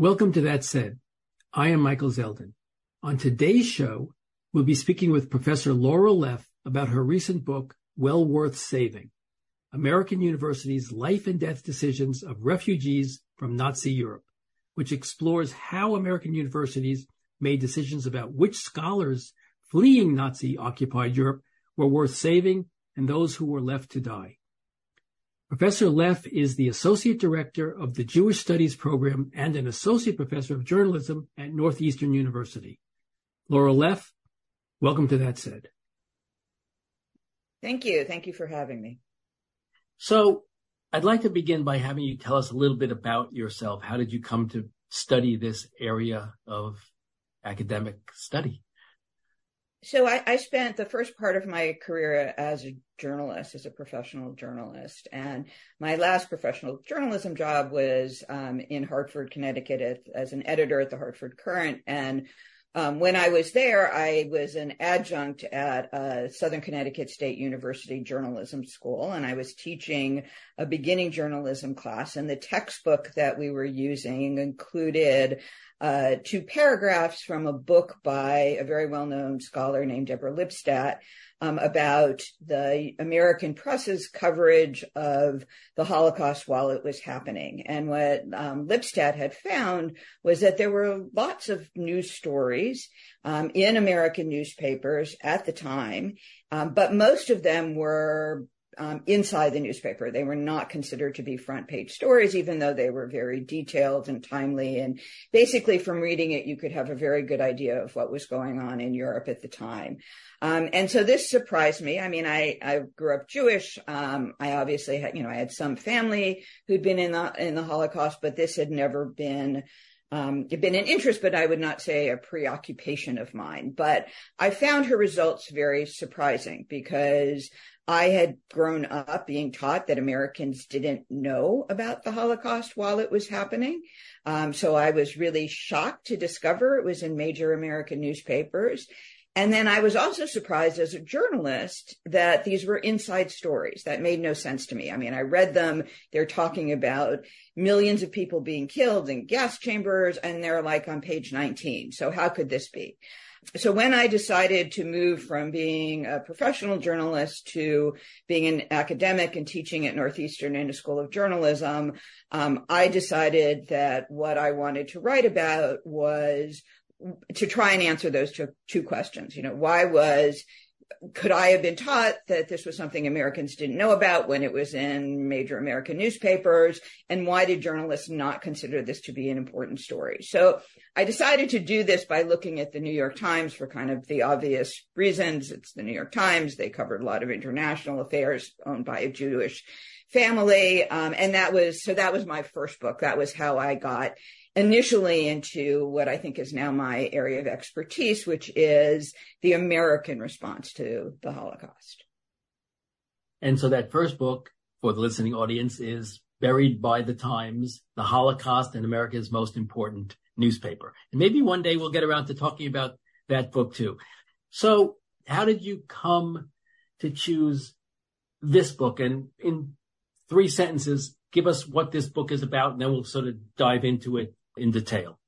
Welcome to That Said. I am Michael Zeldin. On today's show, we'll be speaking with Professor Laurel Leff about her recent book, Well Worth Saving American University's Life and Death Decisions of Refugees from Nazi Europe, which explores how American universities made decisions about which scholars fleeing Nazi occupied Europe were worth saving and those who were left to die. Professor Leff is the Associate Director of the Jewish Studies Program and an Associate Professor of Journalism at Northeastern University. Laurel Leff, welcome to That Said. Thank you. Thank you for having me. So I'd like to begin by having you tell us a little bit about yourself. How did you come to study this area of academic study? So I, I, spent the first part of my career as a journalist, as a professional journalist, and my last professional journalism job was um, in Hartford, Connecticut, as, as, an editor at the Hartford Courant, And um, when I was there, I was an adjunct at uh, Southern Connecticut State University Journalism School, and I was teaching a beginning journalism class. And the textbook that we were using included uh, two paragraphs from a book by a very well-known scholar named Deborah Lipstadt um, about the American press's coverage of the Holocaust while it was happening. And what um, Lipstadt had found was that there were lots of news stories um, in American newspapers at the time, um, but most of them were um, inside the newspaper. They were not considered to be front page stories, even though they were very detailed and timely. And basically, from reading it, you could have a very good idea of what was going on in Europe at the time. Um, and so this surprised me. I mean, I, I grew up Jewish. Um, I obviously had, you know, I had some family who'd been in the in the Holocaust, but this had never been um, been an interest, but I would not say a preoccupation of mine. But I found her results very surprising because I had grown up being taught that Americans didn't know about the Holocaust while it was happening. Um, so I was really shocked to discover it was in major American newspapers. And then I was also surprised as a journalist that these were inside stories that made no sense to me. I mean, I read them. They're talking about millions of people being killed in gas chambers and they're like on page 19. So how could this be? So when I decided to move from being a professional journalist to being an academic and teaching at Northeastern in a school of journalism, um, I decided that what I wanted to write about was to try and answer those two, two questions. You know, why was could I have been taught that this was something Americans didn't know about when it was in major American newspapers? And why did journalists not consider this to be an important story? So I decided to do this by looking at the New York Times for kind of the obvious reasons. It's the New York Times. They covered a lot of international affairs owned by a Jewish family. Um, and that was, so that was my first book. That was how I got initially into what I think is now my area of expertise, which is the American response to the Holocaust. And so that first book for the listening audience is Buried by the Times, the Holocaust and America's most important newspaper. And maybe one day we'll get around to talking about that book too. So how did you come to choose this book? And in three sentences, give us what this book is about, and then we'll sort of dive into it in detail.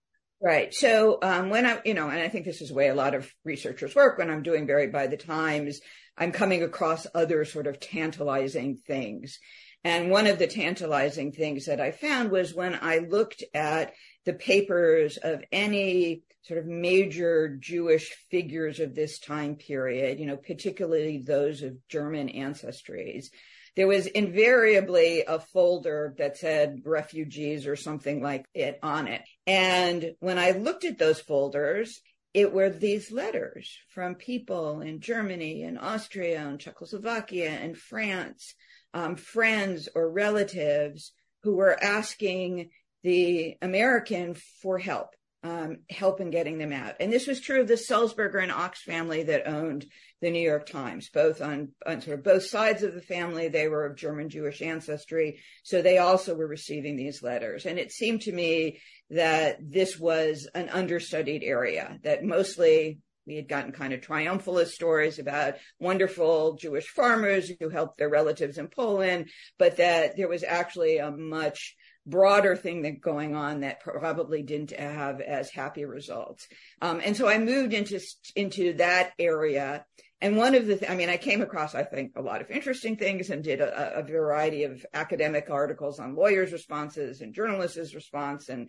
Right. So um, when I, you know, and I think this is the way a lot of researchers work. When I'm doing Buried by the Times, I'm coming across other sort of tantalizing things. And one of the tantalizing things that I found was when I looked at the papers of any sort of major Jewish figures of this time period, you know, particularly those of German ancestries, there was invariably a folder that said refugees or something like it on it. And when I looked at those folders, it were these letters from people in Germany and Austria and Czechoslovakia and France, um, friends or relatives who were asking the American for help um, help in getting them out. And this was true of the Sulzberger and Ochs family that owned the New York Times, both on, on sort of both sides of the family. They were of German Jewish ancestry. So they also were receiving these letters. And it seemed to me that this was an understudied area that mostly we had gotten kind of triumphalist stories about wonderful Jewish farmers who helped their relatives in Poland, but that there was actually a much broader thing that going on that probably didn't have as happy results. Um, and so I moved into into that area. And one of the, th- I mean, I came across, I think, a lot of interesting things and did a, a variety of academic articles on lawyers' responses and journalists' response and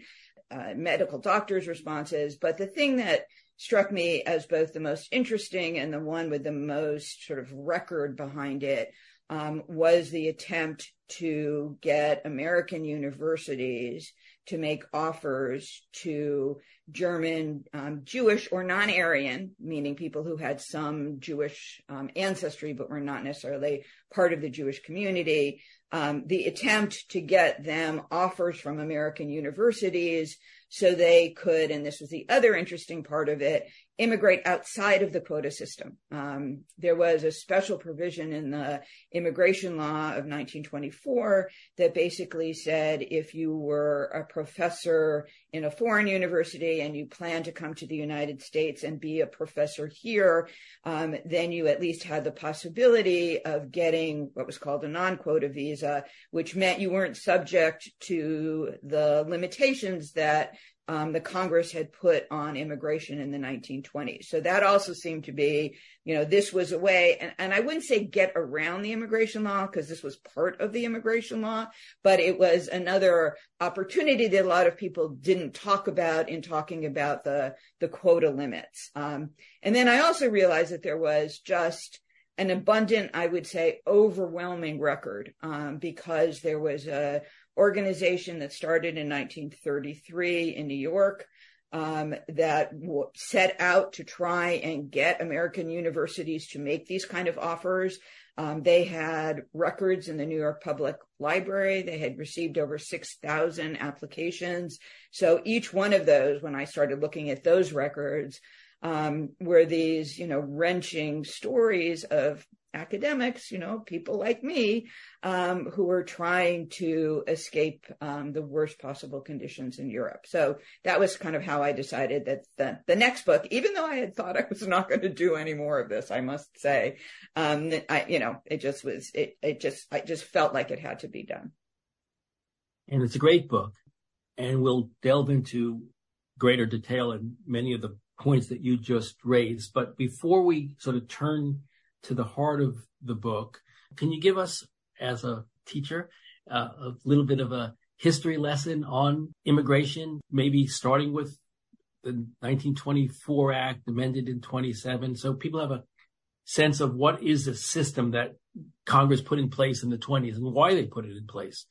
uh, medical doctors' responses. But the thing that struck me as both the most interesting and the one with the most sort of record behind it um, was the attempt to get American universities to make offers to German um, Jewish or non-Aryan, meaning people who had some Jewish um, ancestry but were not necessarily part of the Jewish community. Um, the attempt to get them offers from American universities so they could, and this was the other interesting part of it, immigrate outside of the quota system. Um, there was a special provision in the immigration law of 1924 that basically said if you were a professor in a foreign university and you plan to come to the United States and be a professor here, um, then you at least had the possibility of getting what was called a non-quota visa, which meant you weren't subject to the limitations that the Congress had put on immigration in the 1920s. So that also seemed to be, you know, this was a way, and, and I wouldn't say get around the immigration law because this was part of the immigration law, but it was another opportunity that a lot of people didn't talk about in talking about the, the quota limits. Um, and then I also realized that there was just an abundant, I would say, overwhelming record um, because there was a organization that started in 1933 in New York um, that w- set out to try and get American universities to make these kind of offers. Um, they had records in the New York Public Library. They had received over 6,000 applications. So each one of those, when I started looking at those records, um, were these, you know, wrenching stories of academics, you know, people like me, um, who were trying to escape um, the worst possible conditions in Europe. So that was kind of how I decided that the, the next book, even though I had thought I was not going to do any more of this, I must say, um, I, you know, it just was, it, it just, I just felt like it had to be done. And it's a great book. And we'll delve into greater detail in many of the points that you just raised. But before we sort of turn to the heart of the book. Can you give us, as a teacher, uh, a little bit of a history lesson on immigration, maybe starting with the 1924 Act amended in 27, so people have a sense of what is the system that Congress put in place in the 20s and why they put it in place.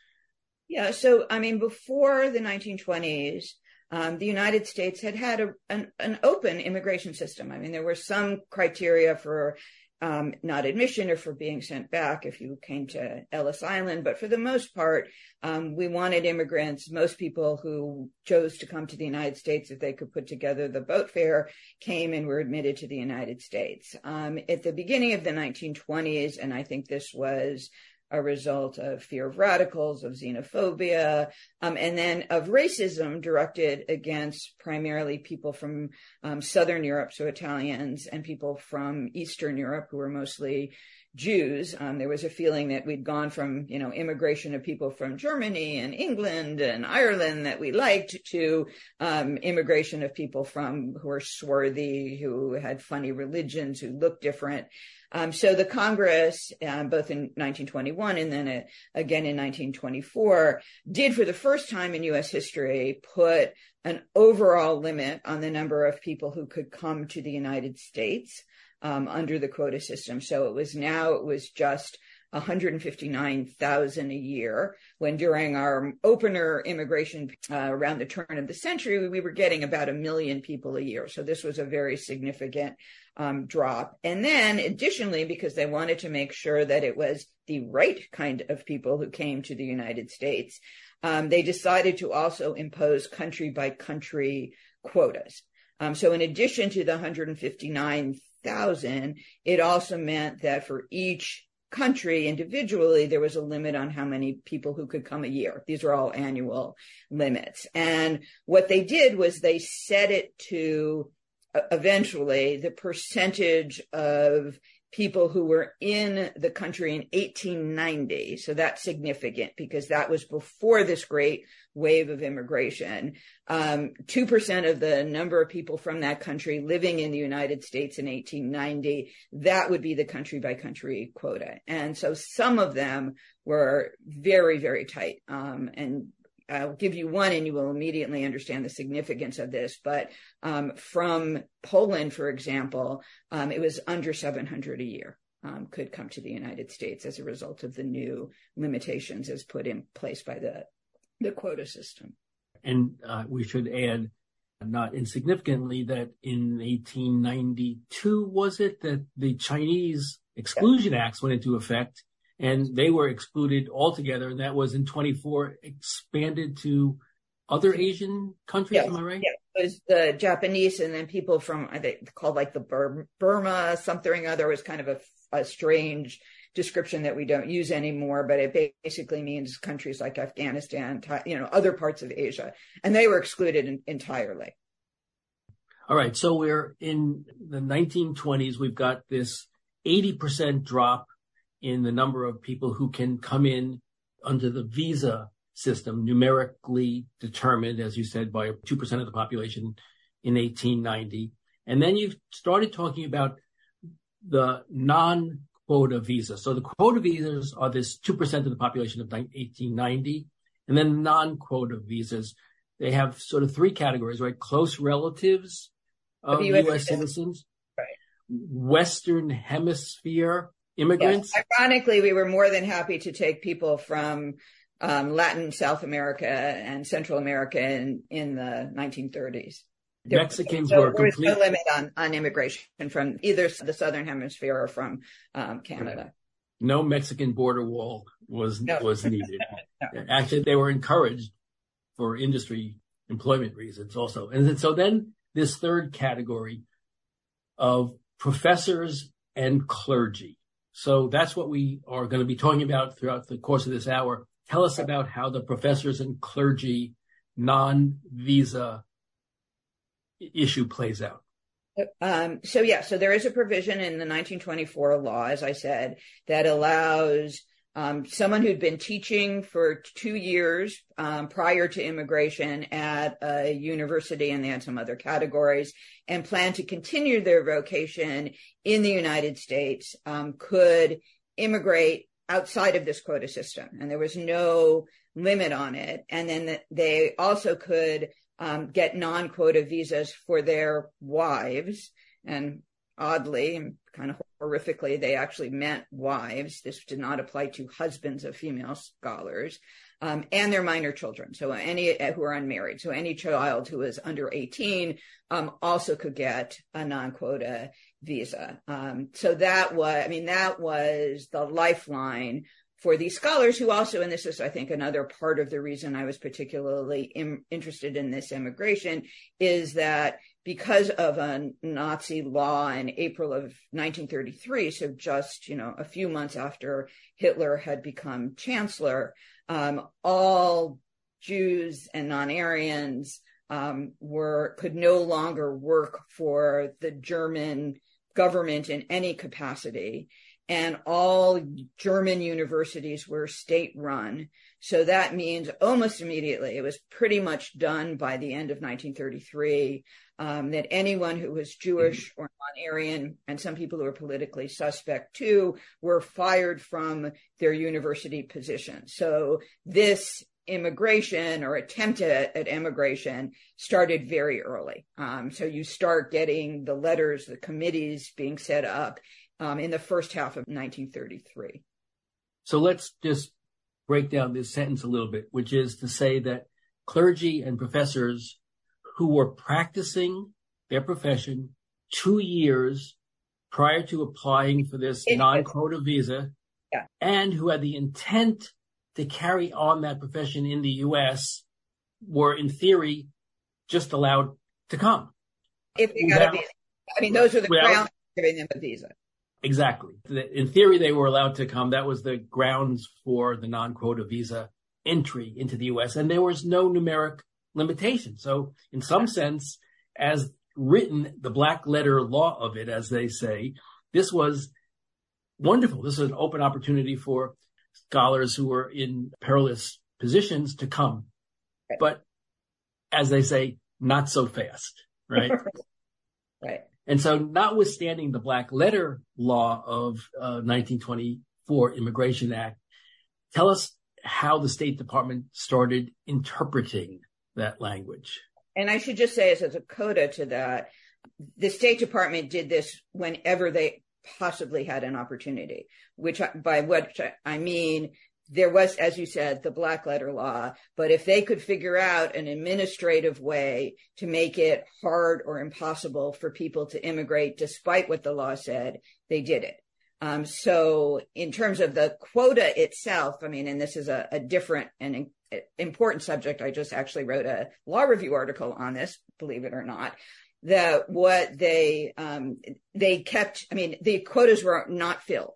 Yeah, so I mean, before the 1920s, um, the United States had had a, an, an, open immigration system. I mean, there were some criteria for um, not admission or for being sent back if you came to Ellis Island. But for the most part, um, we wanted immigrants. Most people who chose to come to the United States, if they could put together the boat fare, came and were admitted to the United States. Um, at the beginning of the 1920s, and I think this was a result of fear of radicals, of xenophobia, um, and then of racism directed against primarily people from um, Southern Europe, so Italians, and people from Eastern Europe who were mostly Jews. Um, there was a feeling that we'd gone from, you know, immigration of people from Germany and England and Ireland that we liked to um, immigration of people from who were swarthy, who had funny religions, who looked different. Um, so the Congress, um, both in 1921 and then uh, again in 1924, did for the first time in U.S. history put an overall limit on the number of people who could come to the United States um, under the quota system. So it was now it was just 159,000 a year when during our opener immigration uh, around the turn of the century, we were getting about a million people a year. So this was a very significant um, drop. And then additionally, because they wanted to make sure that it was the right kind of people who came to the United States, um, they decided to also impose country by country quotas. Um, so in addition to the 159,000, it also meant that for each country individually, there was a limit on how many people who could come a year. These are all annual limits. And what they did was they set it to uh, eventually the percentage of people who were in the country in 1890. So that's significant because that was before this great wave of immigration. Um, 2% of the number of people from that country living in the United States in 1890, that would be the country by country quota. And so some of them were very, very tight. Um, and I'll give you one and you will immediately understand the significance of this. But um, from Poland, for example, um, it was under 700 a year um, could come to the United States as a result of the new limitations as put in place by the, the quota system. And uh, we should add, not insignificantly, that in 1892, was it that the Chinese Exclusion yeah. Acts went into effect and they were excluded altogether. And that was in 24 expanded to other Asian countries. Yes. Am I right? Yeah, it was the Japanese and then people from, I think called like the Bur- Burma, something or other was kind of a, a strange description that we don't use anymore, but it basically means countries like Afghanistan, you know, other parts of Asia, and they were excluded in, entirely. All right. So we're in the 1920s. We've got this 80% drop in the number of people who can come in under the visa system, numerically determined, as you said, by 2% of the population in 1890. And then you've started talking about the non-quota visa. So the quota visas are this 2% of the population of 1890. And then non-quota visas, they have sort of three categories, right? Close relatives of U.S. US citizens, right. Western Hemisphere immigrants? Yes. Ironically, we were more than happy to take people from um, Latin, South America, and Central America in, in the 1930s. There Mexicans no, were there was no limit on, on immigration from either the southern hemisphere or from um, Canada. No Mexican border wall was no. was needed. no. Actually, they were encouraged for industry employment reasons also. And so then this third category of professors and clergy. So that's what we are going to be talking about throughout the course of this hour. Tell us about how the professors and clergy non-visa issue plays out. Um, so yeah, so there is a provision in the 1924 law, as I said, that allows um, someone who'd been teaching for two years um, prior to immigration at a university, and they had some other categories, and plan to continue their vocation in the United States, um, could immigrate outside of this quota system, and there was no limit on it. And then they also could um, get non-quota visas for their wives, and oddly and kind of horrifically, they actually meant wives. This did not apply to husbands of female scholars. Um, and their minor children. So any who are unmarried. So any child who is under 18 um, also could get a non-quota visa. Um, so that was, I mean, that was the lifeline for these scholars who also, and this is, I think, another part of the reason I was particularly Im- interested in this immigration, is that because of a Nazi law in April of 1933, so just, you know, a few months after Hitler had become chancellor, um, all Jews and non-Aryans um, were could no longer work for the German government in any capacity and all German universities were state run. So that means almost immediately, it was pretty much done by the end of 1933, um, that anyone who was Jewish or non-Aryan, and some people who were politically suspect too, were fired from their university position. So this immigration or attempt at, at immigration started very early. Um, so you start getting the letters, the committees being set up um, in the first half of 1933. So let's just break down this sentence a little bit, which is to say that clergy and professors who were practicing their profession two years prior to applying for this non-quota visa yeah. and who had the intent to carry on that profession in the U.S. were in theory just allowed to come. If they got a visa. I mean, those are the grounds giving them a visa. Exactly. In theory, they were allowed to come. That was the grounds for the non-quota visa entry into the U.S. And there was no numeric limitation. So in some sense, as written, the black letter law of it, as they say, this was wonderful. This was an open opportunity for scholars who were in perilous positions to come. But as they say, not so fast, right? right. And so notwithstanding the black letter law of uh, 1924 Immigration Act, tell us how the State Department started interpreting that language. And I should just say, as a coda to that, the State Department did this whenever they possibly had an opportunity, which by what I mean, there was, as you said, the black letter law, but if they could figure out an administrative way to make it hard or impossible for people to immigrate, despite what the law said, they did it. Um, so in terms of the quota itself, I mean, and this is a, a different and important subject. I just actually wrote a law review article on this, believe it or not that what they um, they kept. I mean, the quotas were not filled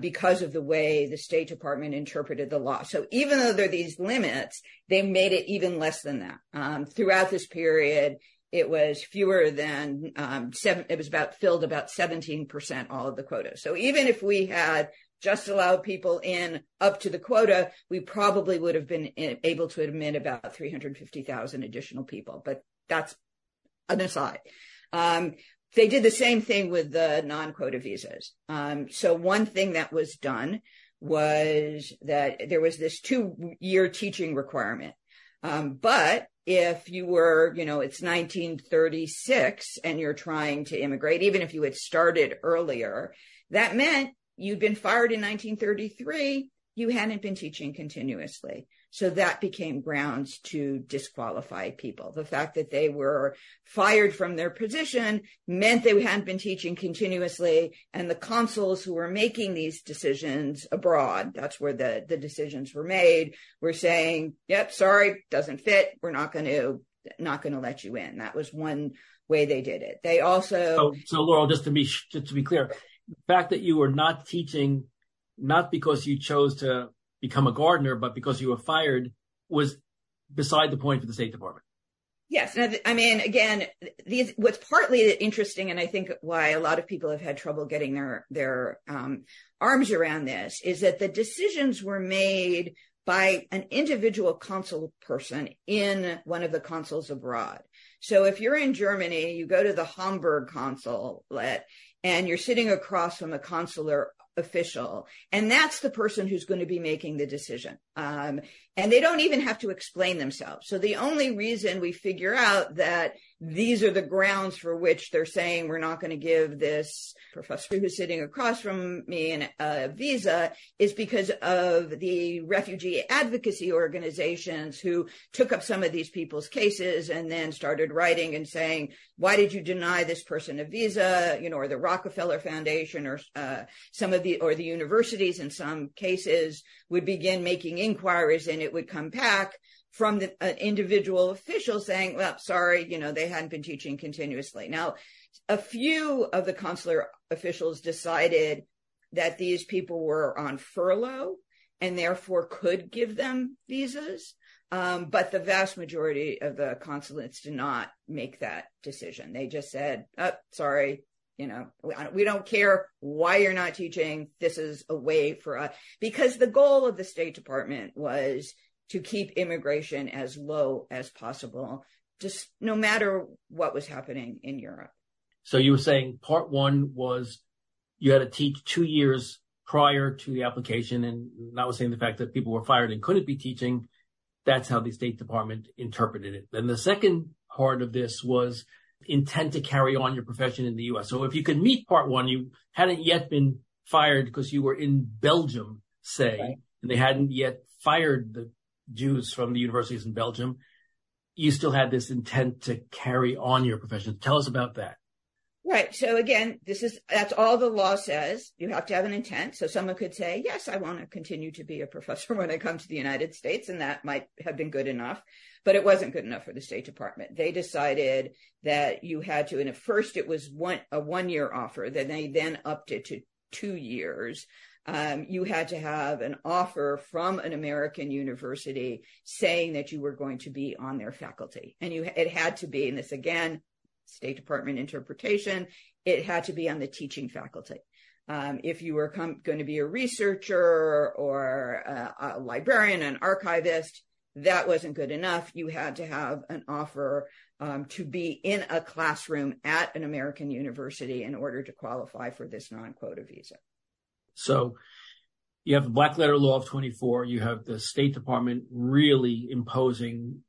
because of the way the State Department interpreted the law. So even though there are these limits, they made it even less than that um, throughout this period. It was fewer than um, seven. It was about filled about seventeen percent all of the quotas. So even if we had just allowed people in up to the quota, we probably would have been able to admit about 350,000 additional people. But that's an aside. They did the same thing with the non-quota visas. Um, so one thing that was done was that there was this two-year teaching requirement. Um, but if you were, you know, it's 1936 and you're trying to immigrate, even if you had started earlier, that meant you'd been fired in 1933. You hadn't been teaching continuously. So that became grounds to disqualify people. The fact that they were fired from their position meant they hadn't been teaching continuously. And the consuls who were making these decisions abroad, that's where the, the decisions were made, were saying, yep, sorry, doesn't fit. We're not going to, not going to let you in. That was one way they did it. They also. So, so Laurel, just to be, just to be clear, the fact that you were not teaching, not because you chose to become a gardener, but because you were fired was beside the point for the State Department. Yes. I mean, again, these, what's partly interesting, and I think why a lot of people have had trouble getting their, their, um, arms around this is that the decisions were made by an individual consul person in one of the consuls abroad. So if you're in Germany, you go to the Hamburg consulate and you're sitting across from a consular official. And that's the person who's going to be making the decision. Um, and they don't even have to explain themselves. So the only reason we figure out that these are the grounds for which they're saying we're not going to give this professor who's sitting across from me a visa is because of the refugee advocacy organizations who took up some of these people's cases and then started writing and saying, why did you deny this person a visa? You know, or the Rockefeller Foundation or uh, some of the, or the universities in some cases would begin making inquiries and it would come back from the, an individual official saying, well, sorry, you know, they hadn't been teaching continuously. Now, a few of the consular officials decided that these people were on furlough and therefore could give them visas. Um, but the vast majority of the consulates did not make that decision. They just said, oh, sorry, You know, we don't care why you're not teaching. This is a way for us because the goal of the State Department was to keep immigration as low as possible, just no matter what was happening in Europe. So you were saying part one was you had to teach two years prior to the application, and notwithstanding the fact that people were fired and couldn't be teaching, that's how the State Department interpreted it. Then the second part of this was intent to carry on your profession in the U.S. So if you could meet part one, you hadn't yet been fired because you were in Belgium, say, right. and they hadn't yet fired the Jews from the universities in Belgium. You still had this intent to carry on your profession. Tell us about that. Right. So again, this is, that's all the law says. You have to have an intent. So someone could say, yes, I want to continue to be a professor when I come to the United States. And that might have been good enough, but it wasn't good enough for the State Department. They decided that you had to, and at first it was one, a one year offer. Then they then upped it to two years. Um, you had to have an offer from an American university saying that you were going to be on their faculty. And you, it had to be, and this again, State Department interpretation, it had to be on the teaching faculty. Um, if you were com- going to be a researcher or a, a, librarian, an archivist, that wasn't good enough. You had to have an offer um, to be in a classroom at an American university in order to qualify for this non-quota visa. So you have the black letter law of 24. You have the State Department really imposing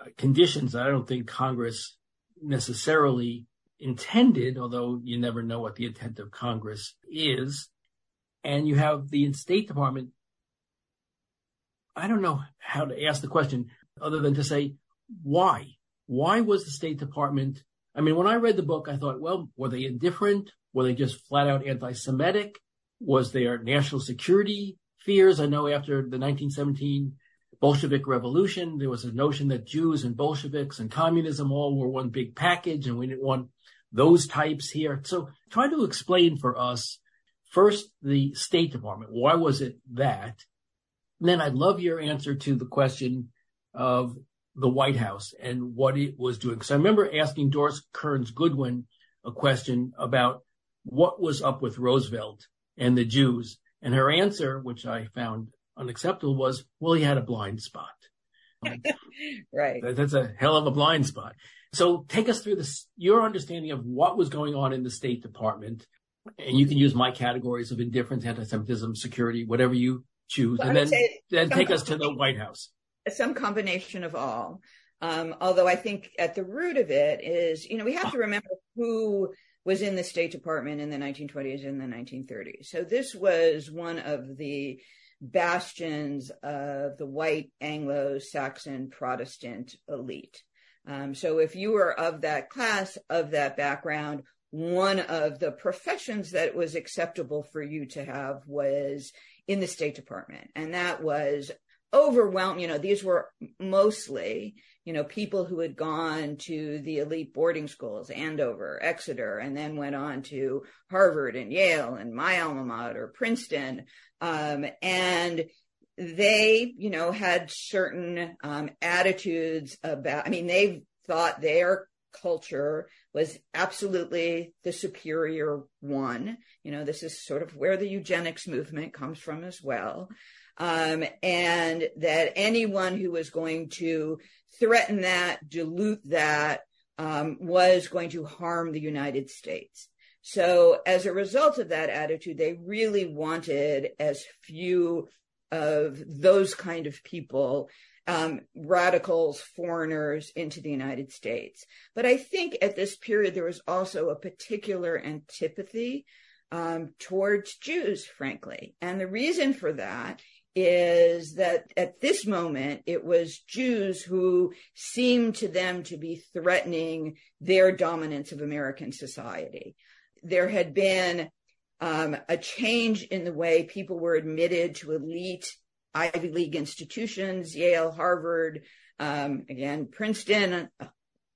uh, conditions that I don't think Congress necessarily intended, although you never know what the intent of Congress is. And you have the State Department. I don't know how to ask the question other than to say, why? Why was the State Department? I mean, when I read the book, I thought, well, were they indifferent? Were they just flat out anti-Semitic? Was there national security fears? I know after the 1917 Bolshevik revolution. There was a notion that Jews and Bolsheviks and communism all were one big package and we didn't want those types here. So try to explain for us first the State Department. Why was it that? And then I'd love your answer to the question of the White House and what it was doing. Because I remember asking Doris Kearns Goodwin a question about what was up with Roosevelt and the Jews. And her answer, which I found unacceptable was, well, he had a blind spot. right. That's a hell of a blind spot. So take us through this, your understanding of what was going on in the State Department. And you can use my categories of indifference, anti-Semitism, security, whatever you choose. Well, and then, then take us to the White House. Some combination of all. Um, although I think at the root of it is, you know, we have to remember who was in the State Department in the 1920s and the 1930s. So this was one of the bastions of the white Anglo-Saxon Protestant elite. Um, so if you were of that class, of that background, one of the professions that was acceptable for you to have was in the State Department. And that was overwhelmed. You know, these were mostly, you know, people who had gone to the elite boarding schools, Andover, Exeter, and then went on to Harvard and Yale and my alma mater, Princeton. Um, and they, you know, had certain um, attitudes about, I mean, they thought their culture was absolutely the superior one. You know, this is sort of where the eugenics movement comes from as well um, and that anyone who was going to threaten that, dilute that, um, was going to harm the United States. So as a result of that attitude, they really wanted as few of those kind of people, um, radicals, foreigners into the United States. But I think at this period, there was also a particular antipathy um, towards Jews, frankly. And the reason for that is that at this moment, it was Jews who seemed to them to be threatening their dominance of American society. There had been um, a change in the way people were admitted to elite Ivy League institutions, Yale, Harvard, um, again, Princeton,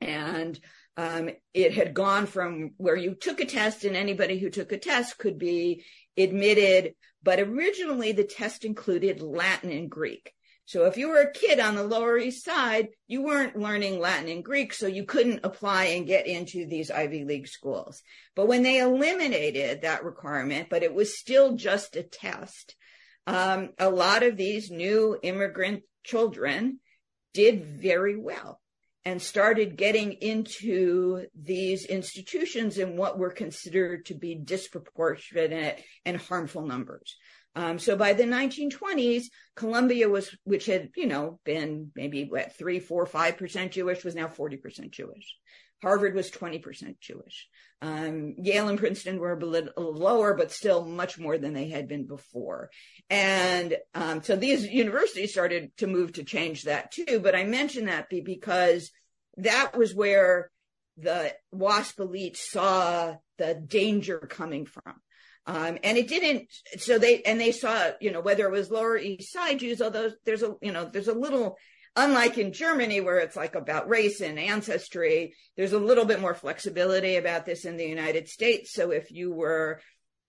and um, it had gone from where you took a test and anybody who took a test could be admitted, but originally the test included Latin and Greek. So if you were a kid on the Lower East Side, you weren't learning Latin and Greek, so you couldn't apply and get into these Ivy League schools. But when they eliminated that requirement, but it was still just a test, um, a lot of these new immigrant children did very well and started getting into these institutions in what were considered to be disproportionate and harmful numbers. Um, so by the 1920s, Columbia was, which had, you know, been maybe what, three, four, five percent Jewish, was now 40% Jewish. Harvard was 20% Jewish. Um, Yale and Princeton were a little lower, but still much more than they had been before. And um, so these universities started to move to change that too. But I mention that because that was where the WASP elite saw the danger coming from. Um, and it didn't, so they, and they saw, you know, whether it was Lower East Side Jews, although there's a, you know, there's a little, unlike in Germany where it's like about race and ancestry, there's a little bit more flexibility about this in the United States. So if you were,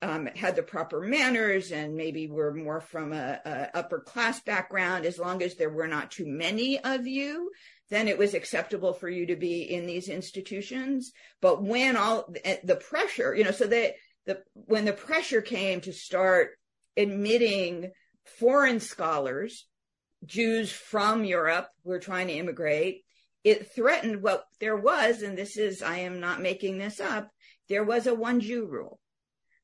um, had the proper manners and maybe were more from a, a upper class background, as long as there were not too many of you, then it was acceptable for you to be in these institutions. But when all the pressure, you know, so that the when the pressure came to start admitting foreign scholars, Jews from Europe who were trying to immigrate, it threatened what there was, and this is I am not making this up. There was a one Jew rule.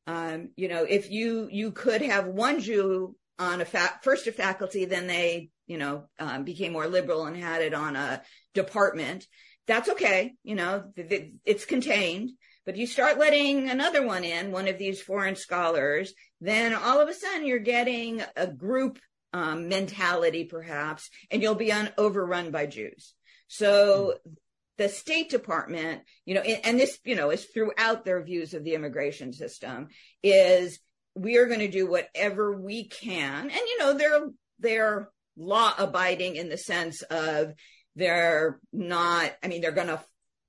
Um, you know, if you you could have one Jew on a fa- first a faculty, then they you know um, became more liberal and had it on a department. That's okay. You know, it's contained. But you start letting another one in, one of these foreign scholars, then all of a sudden you're getting a group um, mentality, perhaps, and you'll be un- overrun by Jews. So mm. the State Department, you know, and this, you know, is throughout their views of the immigration system, is we are going to do whatever we can. And, you know, they're, they're law abiding in the sense of they're not, I mean, they're going to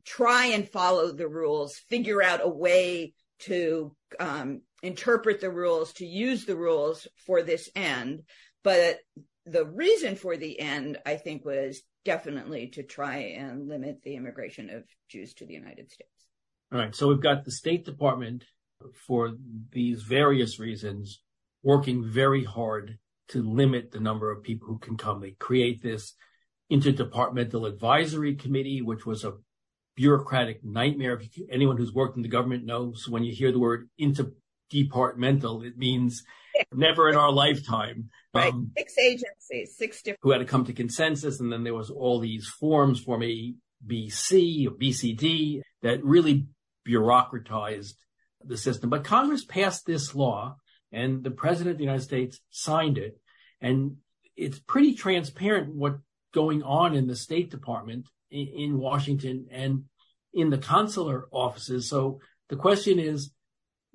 try and follow the rules, figure out a way to um, interpret the rules, to use the rules for this end. But the reason for the end, I think, was definitely to try and limit the immigration of Jews to the United States. All right. So we've got the State Department for these various reasons working very hard to limit the number of people who can come. They create this interdepartmental advisory committee, which was a bureaucratic nightmare. If anyone who's worked in the government knows when you hear the word interdepartmental, it means never in our lifetime. Right. Um, six agencies, six different. Who had to come to consensus. And then there was all these forms, Form A, B, C, or BCD that really bureaucratized the system. But Congress passed this law and the president of the United States signed it. And it's pretty transparent what's going on in the State Department in Washington and in the consular offices. So the question is,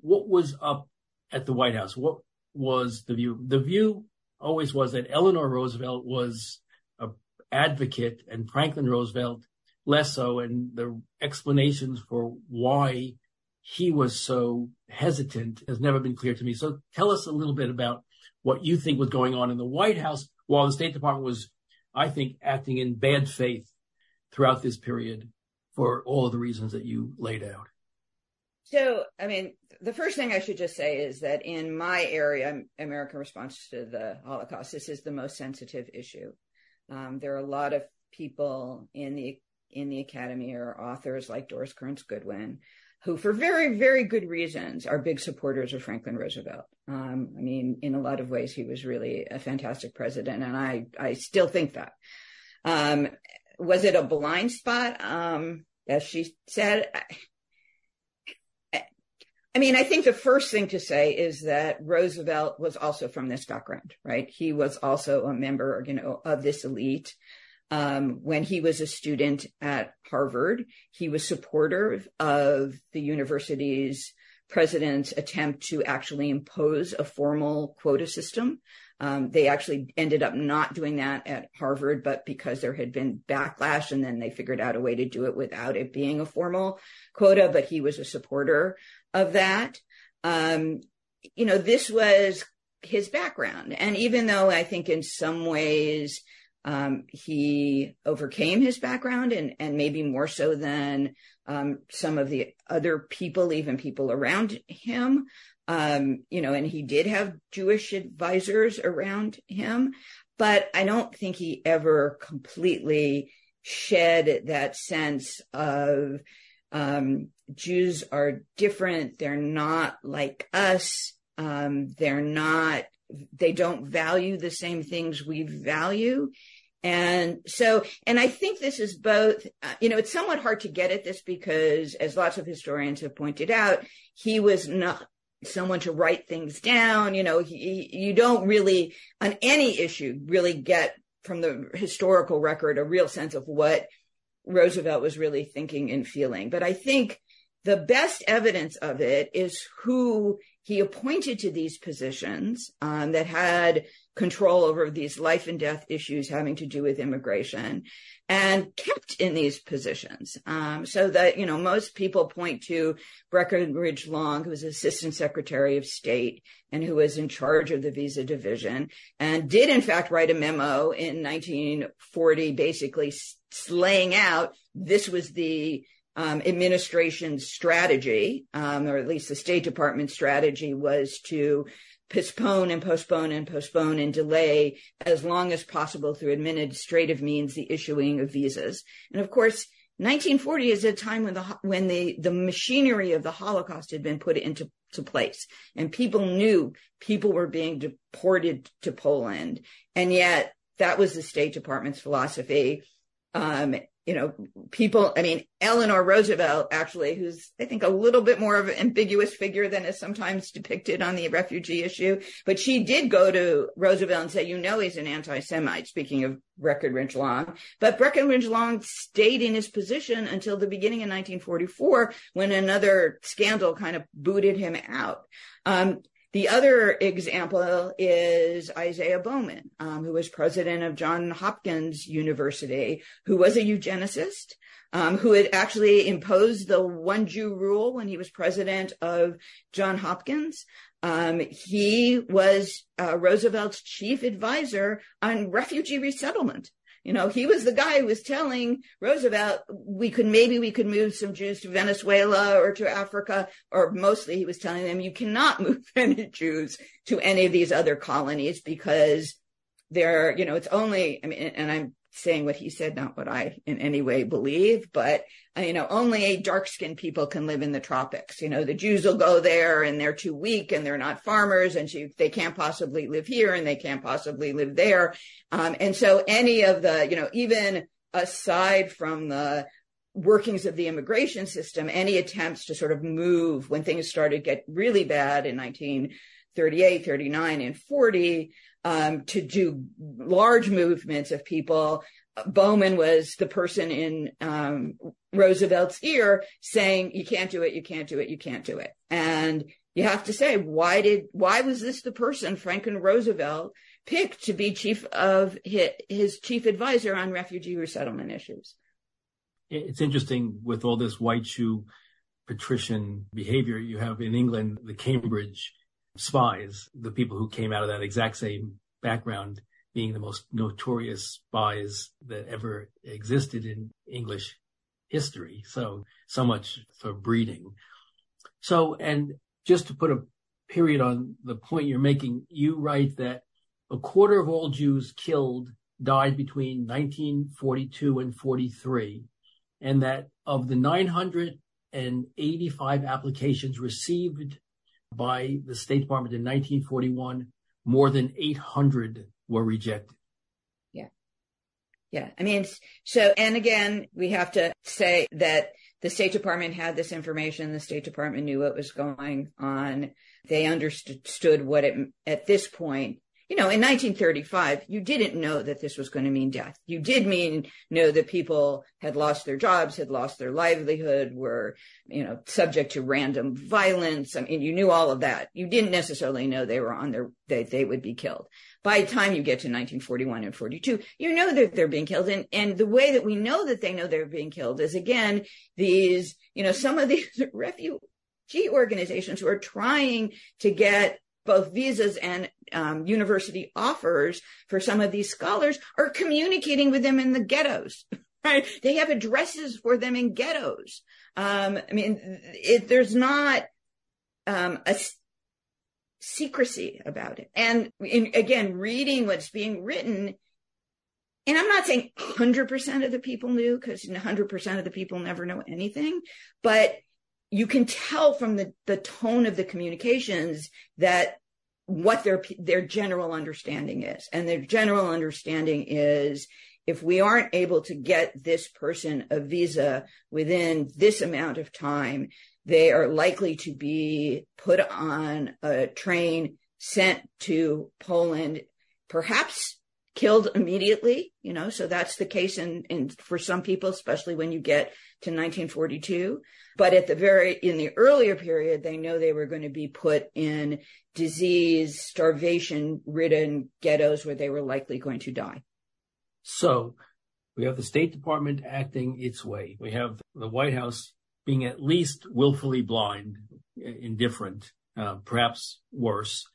what was up at the White House? What was the view? The view always was that Eleanor Roosevelt was an advocate and Franklin Roosevelt less so. And the explanations for why he was so hesitant has never been clear to me. So tell us a little bit about what you think was going on in the White House while the State Department was, I think, acting in bad faith throughout this period for all of the reasons that you laid out? So, I mean, the first thing I should just say is that in my area, American response to the Holocaust, this is the most sensitive issue. Um, there are a lot of people in the in the academy or authors like Doris Kearns Goodwin, who, for very very good reasons, are big supporters of Franklin Roosevelt. Um, I mean, in a lot of ways, he was really a fantastic president, and I I still think that. Um, was it a blind spot? Um, as she said, I, I mean, I think the first thing to say is that Roosevelt was also from this background, right? He was also a member, you know, of this elite. Um, when he was a student at Harvard, he was supportive of the university's president's attempt to actually impose a formal quota system um, they actually ended up not doing that at Harvard, but because there had been backlash, and then they figured out a way to do it without it being a formal quota. But he was a supporter of that. Um, you know, this was his background. And even though I think in some ways um, he overcame his background and, and maybe more so than um, some of the other people, even people around him, um, you know, and he did have Jewish advisors around him, but I don't think he ever completely shed that sense of um, Jews are different. They're not like us. Um, they're not, they don't value the same things we value. And so, and I think this is both, uh, you know, it's somewhat hard to get at this because as lots of historians have pointed out, he was not someone to write things down. You know, he, you don't really, on any issue, really get from the historical record a real sense of what Roosevelt was really thinking and feeling. But I think the best evidence of it is who he appointed to these positions um, that had control over these life and death issues having to do with immigration and kept in these positions. Um, so that, you know, most people point to Breckinridge Long, who was Assistant Secretary of State and who was in charge of the visa division and did in fact write a memo in 1940, basically laying out this was the um, administration's strategy, um, or at least the State Department strategy was to postpone and postpone and postpone and delay as long as possible through administrative means the issuing of visas. And of course, 1940 is a time when the when the the machinery of the Holocaust had been put into to place, and people knew people were being deported to Poland, and yet that was the State Department's philosophy. Um, you know, people, I mean, Eleanor Roosevelt, actually, who's, I think, a little bit more of an ambiguous figure than is sometimes depicted on the refugee issue, but she did go to Roosevelt and say, you know, he's an anti Semite, speaking of Breckinridge Long. But Breckinridge Long stayed in his position until the beginning of 1944 when another scandal kind of booted him out. Um, the other example is Isaiah Bowman, um, who was president of Johns Hopkins University, who was a eugenicist, um, who had actually imposed the one Jew rule when he was president of Johns Hopkins. Um, he was uh, Roosevelt's chief advisor on refugee resettlement. You know, he was the guy who was telling Roosevelt we could maybe we could move some Jews to Venezuela or to Africa, or mostly he was telling them you cannot move any Jews to any of these other colonies because they're, you know, it's only, I mean, and I'm saying what he said, not what I in any way believe, but uh, you know, only a dark skinned people can live in the tropics. You know, the Jews will go there and they're too weak and they're not farmers and she, they can't possibly live here and they can't possibly live there. Um, and so any of the, you know, even aside from the workings of the immigration system, any attempts to sort of move when things started get really bad in 1938, 39 and 40, um, to do large movements of people. Bowman was the person in um, Roosevelt's ear saying, "You can't do it. You can't do it. You can't do it." And you have to say, why did why was this the person Franklin Roosevelt picked to be chief of his, his chief advisor on refugee resettlement issues? It's interesting with all this white shoe patrician behavior you have in England, the Cambridge spies, the people who came out of that exact same background being the most notorious spies that ever existed in English history. So, so much for breeding. So, and just to put a period on the point you're making, you write that a quarter of all Jews killed died between 1942 and 43, and that of the 985 applications received by the State Department in 1941, more than 800 were rejected. Yeah. Yeah. I mean, so, and again, we have to say that the State Department had this information. The State Department knew what was going on. They understood what it, at this point, you know, in 1935, you didn't know that this was going to mean death. You did mean know that people had lost their jobs, had lost their livelihood, were, you know, subject to random violence. I mean, you knew all of that. You didn't necessarily know they were on their, that they would be killed. By the time you get to 1941 and 42, you know that they're being killed. And, and the way that we know that they know they're being killed is again, these, you know, some of these refugee organizations who are trying to get both visas and um, university offers for some of these scholars are communicating with them in the ghettos. Right? They have addresses for them in ghettos. Um, I mean, it, there's not um, a secrecy about it. And in, again, reading what's being written, and I'm not saying 100% of the people knew because 100% of the people never know anything, but you can tell from the, the tone of the communications that what their their general understanding is. And their general understanding is if we aren't able to get this person a visa within this amount of time they are likely to be put on a train sent to Poland perhaps killed immediately, you know, so that's the case in, in for some people, especially when you get to 1942. But at the very, in the earlier period, they know they were going to be put in disease, starvation ridden ghettos where they were likely going to die. So we have the State Department acting its way. We have the White House being at least willfully blind, indifferent, uh, perhaps worse.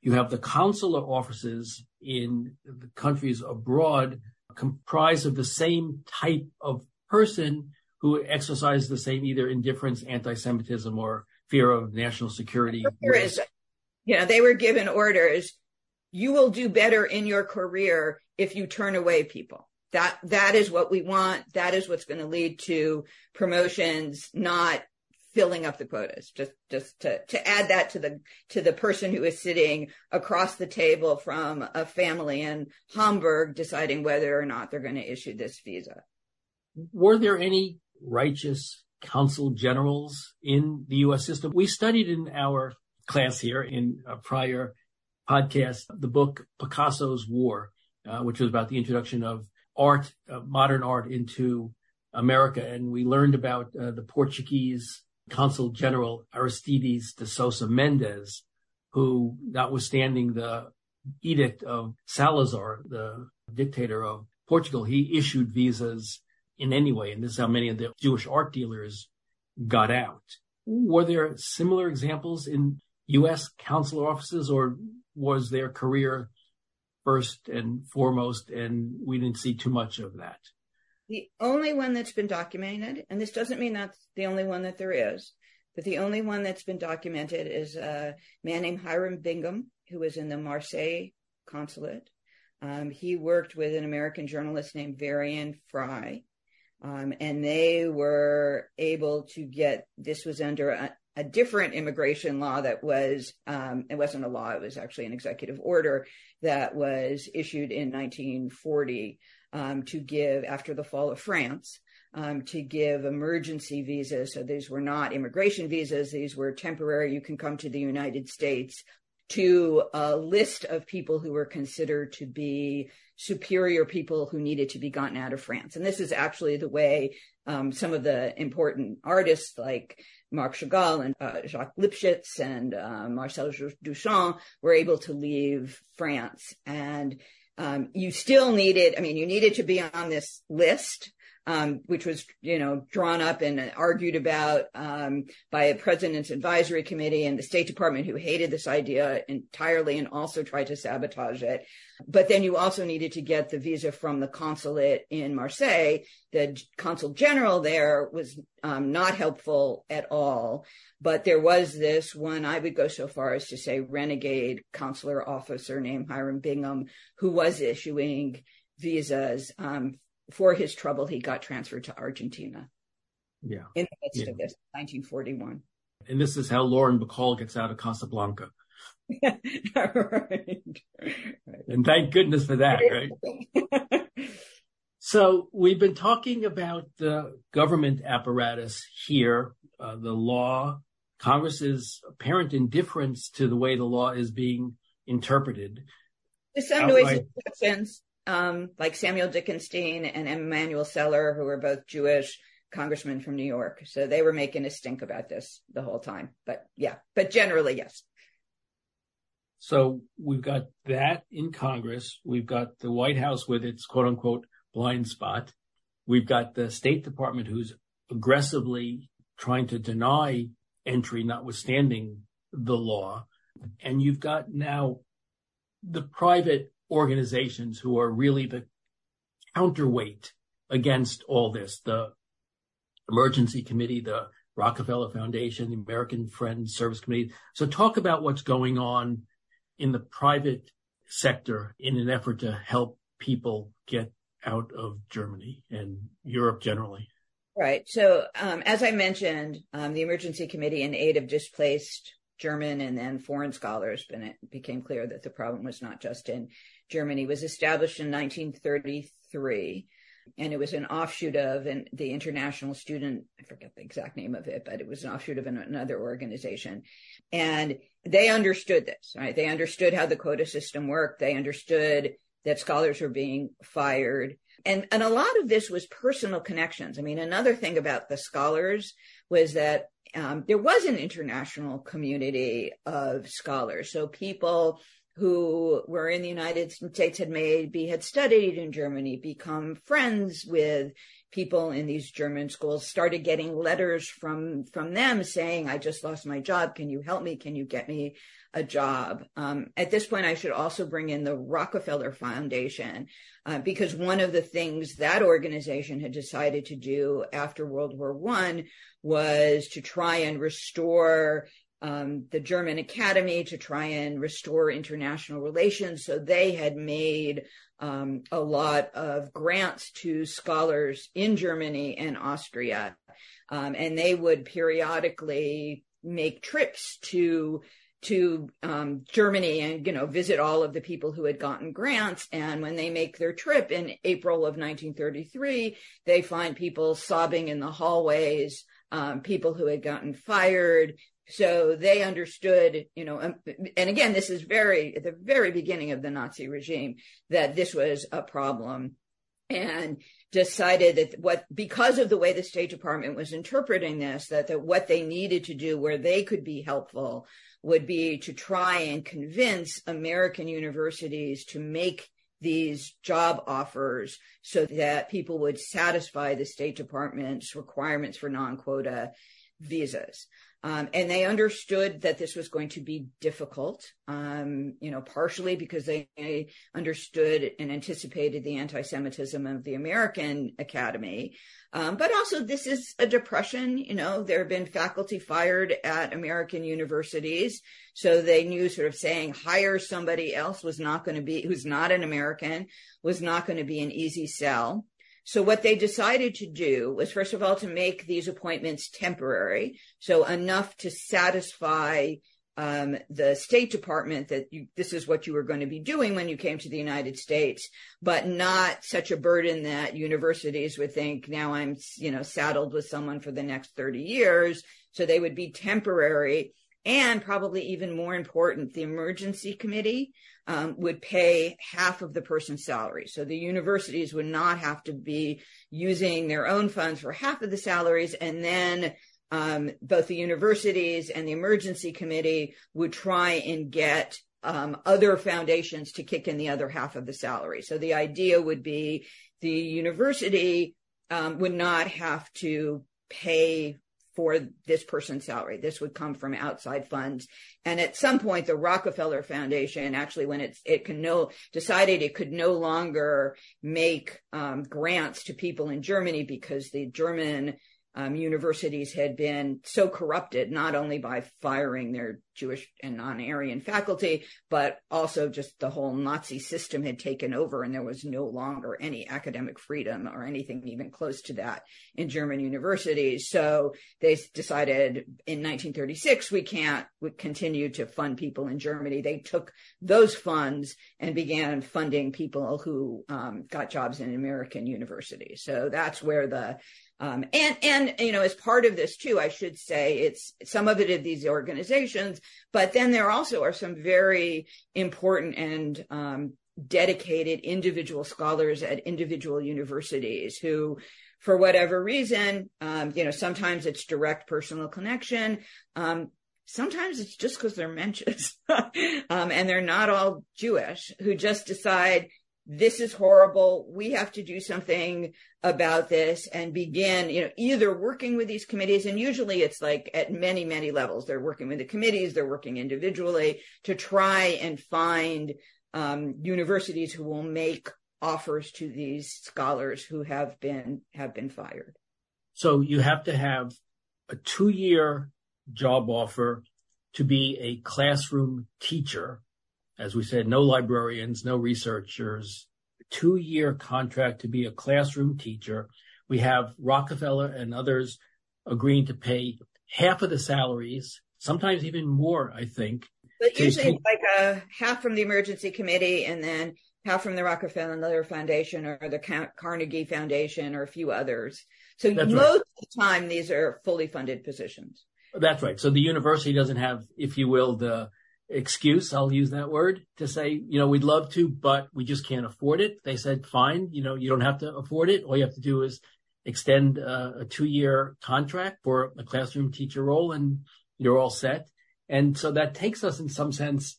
You have the consular offices in countries abroad comprised of the same type of person who exercise the same either indifference, anti-Semitism, or fear of national security. Is, you know, they were given orders. You will do better in your career if you turn away people. That that is what we want. That is what's going to lead to promotions, not filling up the quotas just just to to add that to the to the person who is sitting across the table from a family in Hamburg deciding whether or not they're going to issue this visa. Were there any righteous consul generals in the US system? We studied in our class here in a prior podcast the book Picasso's War uh, which was about the introduction of art uh, modern art into America. And we learned about uh, the Portuguese Consul General Aristides de Sousa Mendes, who, notwithstanding the edict of Salazar, the dictator of Portugal, he issued visas in any way. And this is how many of the Jewish art dealers got out. Were there similar examples in U.S. consular offices, or was their career first and foremost, and we didn't see too much of that? The only one that's been documented, and this doesn't mean that's the only one that there is, but the only one that's been documented is a man named Hiram Bingham, who was in the Marseille consulate. Um, he worked with an American journalist named Varian Fry, um, and they were able to get this was under a, a different immigration law that was um, it wasn't a law it was actually an executive order that was issued in 1940 um, to give after the fall of France um, to give emergency visas. So these were not immigration visas; these were temporary. You can come to the United States to a list of people who were considered to be superior people who needed to be gotten out of France. And this is actually the way um, some of the important artists like Marc Chagall and uh, Jacques Lipchitz and uh, Marcel Duchamp were able to leave France. And um, you still needed, I mean, you needed to be on this list, um, which was, you know, drawn up and argued about um, by a president's advisory committee and the State Department, who hated this idea entirely and also tried to sabotage it. But then you also needed to get the visa from the consulate in Marseille. The consul general there was um, not helpful at all. But there was this one, I would go so far as to say, renegade consular officer named Hiram Bingham, who was issuing visas. Um, for his trouble, he got transferred to Argentina. Yeah. In the midst yeah. of this, 1941. And this is how Lauren Bacall gets out of Casablanca. right. right. And thank goodness for that, right? so we've been talking about the government apparatus here, uh, the law, Congress's apparent indifference to the way the law is being interpreted. To some noisy exceptions, um, like Samuel Dickenstein and Emanuel Celler, who were both Jewish congressmen from New York. So they were making a stink about this the whole time. But yeah, but generally, yes. So we've got that in Congress. We've got the White House with its quote unquote blind spot. We've got the State Department who's aggressively trying to deny entry, notwithstanding the law. and you've got now the private organizations who are really the counterweight against all this. The Emergency Committee, the Rockefeller Foundation, the American Friends Service Committee. So talk about what's going on in the private sector in an effort to help people get out of Germany and Europe generally. Right. So, um, as I mentioned, um, the Emergency Committee in aid of displaced German and then foreign scholars, but it became clear that the problem was not just in Germany, was established in 1933 and it was an offshoot of an, the international student i forget the exact name of it but it was an offshoot of an, another organization. And they understood this right? They understood how the quota system worked. They understood that scholars were being fired. And and a lot of this was personal connections. I mean another thing about the scholars was that um, there was an international community of scholars. So people who were in the United States had maybe had studied in Germany, become friends with people in these German schools, started getting letters from from them saying, "I just lost my job. Can you help me? Can you get me a job?" Um, at this point, I should also bring in the Rockefeller Foundation uh, because one of the things that organization had decided to do after World War One was to try and restore um, the German Academy to try and restore international relations. So they had made um, a lot of grants to scholars in Germany and Austria. Um, and they would periodically make trips to to um, Germany and you know visit all of the people who had gotten grants. And when they make their trip in April of 1933, they find people sobbing in the hallways, um, people who had gotten fired, so they understood, you know, um, and again, this is very at the very beginning of the Nazi regime that this was a problem and decided that what because of the way the state department was interpreting this that, that what they needed to do where they could be helpful would be to try and convince american universities to make these job offers so that people would satisfy the state department's requirements for non-quota visas um, and they understood that this was going to be difficult, um, you know, partially because they, understood and anticipated the anti Semitism of the American Academy. Um, but also, this is a depression. You know, there have been faculty fired at American universities. So they knew sort of saying hire somebody else was not going to be, who's not an American, was not going to be an easy sell. So what they decided to do was first of all to make these appointments temporary, so enough to satisfy um, the State Department that you, this is what you were going to be doing when you came to the United States, but not such a burden that universities would think now I'm you know saddled with someone for the next 30 years. So they would be temporary. And probably even more important, the emergency committee um, would pay half of the person's salary. So the universities would not have to be using their own funds for half of the salaries. And then um, both the universities and the emergency committee would try and get um, other foundations to kick in the other half of the salary. So the idea would be the university um, would not have to pay for this person's salary. This would come from outside funds. And at some point, the Rockefeller Foundation actually, when it's, it can no, decided it could no longer make um, grants to people in Germany because the German um, universities had been so corrupted, not only by firing their Jewish and non-Aryan faculty, but also just the whole Nazi system had taken over and there was no longer any academic freedom or anything even close to that in German universities. So they decided in 1936, we can't continue to fund people in Germany. They took those funds and began funding people who um, got jobs in American universities. So that's where the um, and and you know, as part of this too, I should say it's some of it of these organizations, but then there also are some very important and um, dedicated individual scholars at individual universities who for whatever reason, um, you know, sometimes it's direct personal connection. Um, sometimes it's just because they're mensches um, and they're not all Jewish who just decide this is horrible. We have to do something about this and begin, you know, either working with these committees. And usually it's like at many, many levels. They're working with the committees, they're working individually to try and find um, universities who will make offers to these scholars who have been have been fired. So you have to have a two-year job offer to be a classroom teacher as we said, no librarians, no researchers, two year contract to be a classroom teacher. We have Rockefeller and others agreeing to pay half of the salaries, sometimes even more, I think. But usually like a half from the emergency committee and then half from the Rockefeller and other Foundation or the Carnegie Foundation or a few others. So That's most right. of the time, these are fully funded positions. That's right. So the university doesn't have, if you will, the excuse, I'll use that word, to say, you know, we'd love to, but we just can't afford it. They said, fine, you know, you don't have to afford it. All you have to do is extend uh, a two year contract for a classroom teacher role and you're all set. And so that takes us in some sense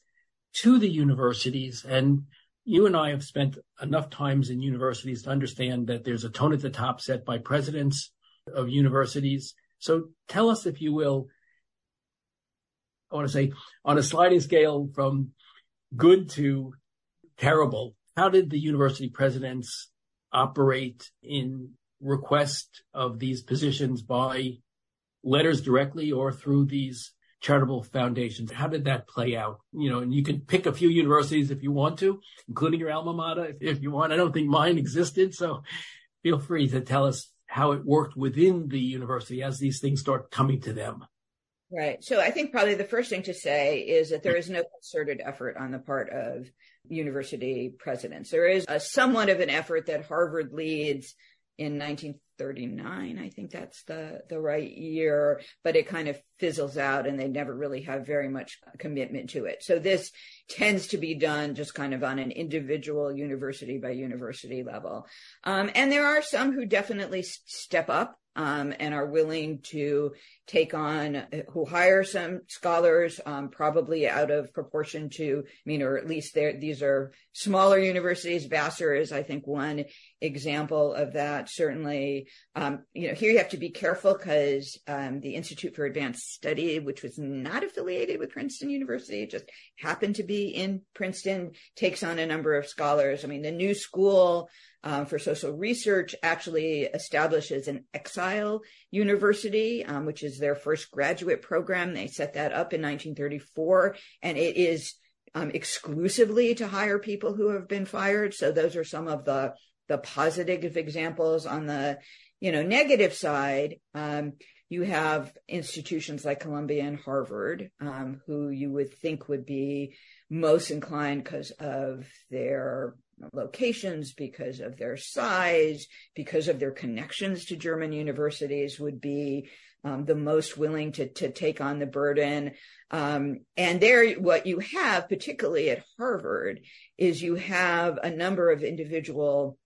to the universities. And you and I have spent enough times in universities to understand that there's a tone at the top set by presidents of universities. So tell us, if you will, I want to say on a sliding scale from good to terrible, how did the university presidents operate in request of these positions by letters directly or through these charitable foundations? How did that play out? You know, and you can pick a few universities if you want to, including your alma mater if, if you want. I don't think mine existed. So feel free to tell us how it worked within the university as these things start coming to them. Right. So I think probably the first thing to say is that there is no concerted effort on the part of university presidents. There is a somewhat of an effort that Harvard leads in 1939. I think that's the, the right year, but it kind of fizzles out and they never really have very much commitment to it. So this tends to be done just kind of on an individual university by university level. Um, and there are some who definitely step up um, and are willing to take on, who hire some scholars, um, probably out of proportion to, I mean, or at least these are smaller universities. Vassar is, I think, one example of that. Certainly, um, you know, here you have to be careful because um, the Institute for Advanced Study, which was not affiliated with Princeton University, just happened to be in Princeton, takes on a number of scholars. I mean, the new school um, for social research actually establishes an exile university, um, which is their first graduate program. They set that up in 1934, and it is um, exclusively to hire people who have been fired. So those are some of the the positive examples. On the you know negative side, um, you have institutions like Columbia and Harvard, um, who you would think would be most inclined because of their locations, because of their size, because of their connections to German universities, would be um, the most willing to, to take on the burden. Um, and there, what you have, particularly at Harvard, is you have a number of individual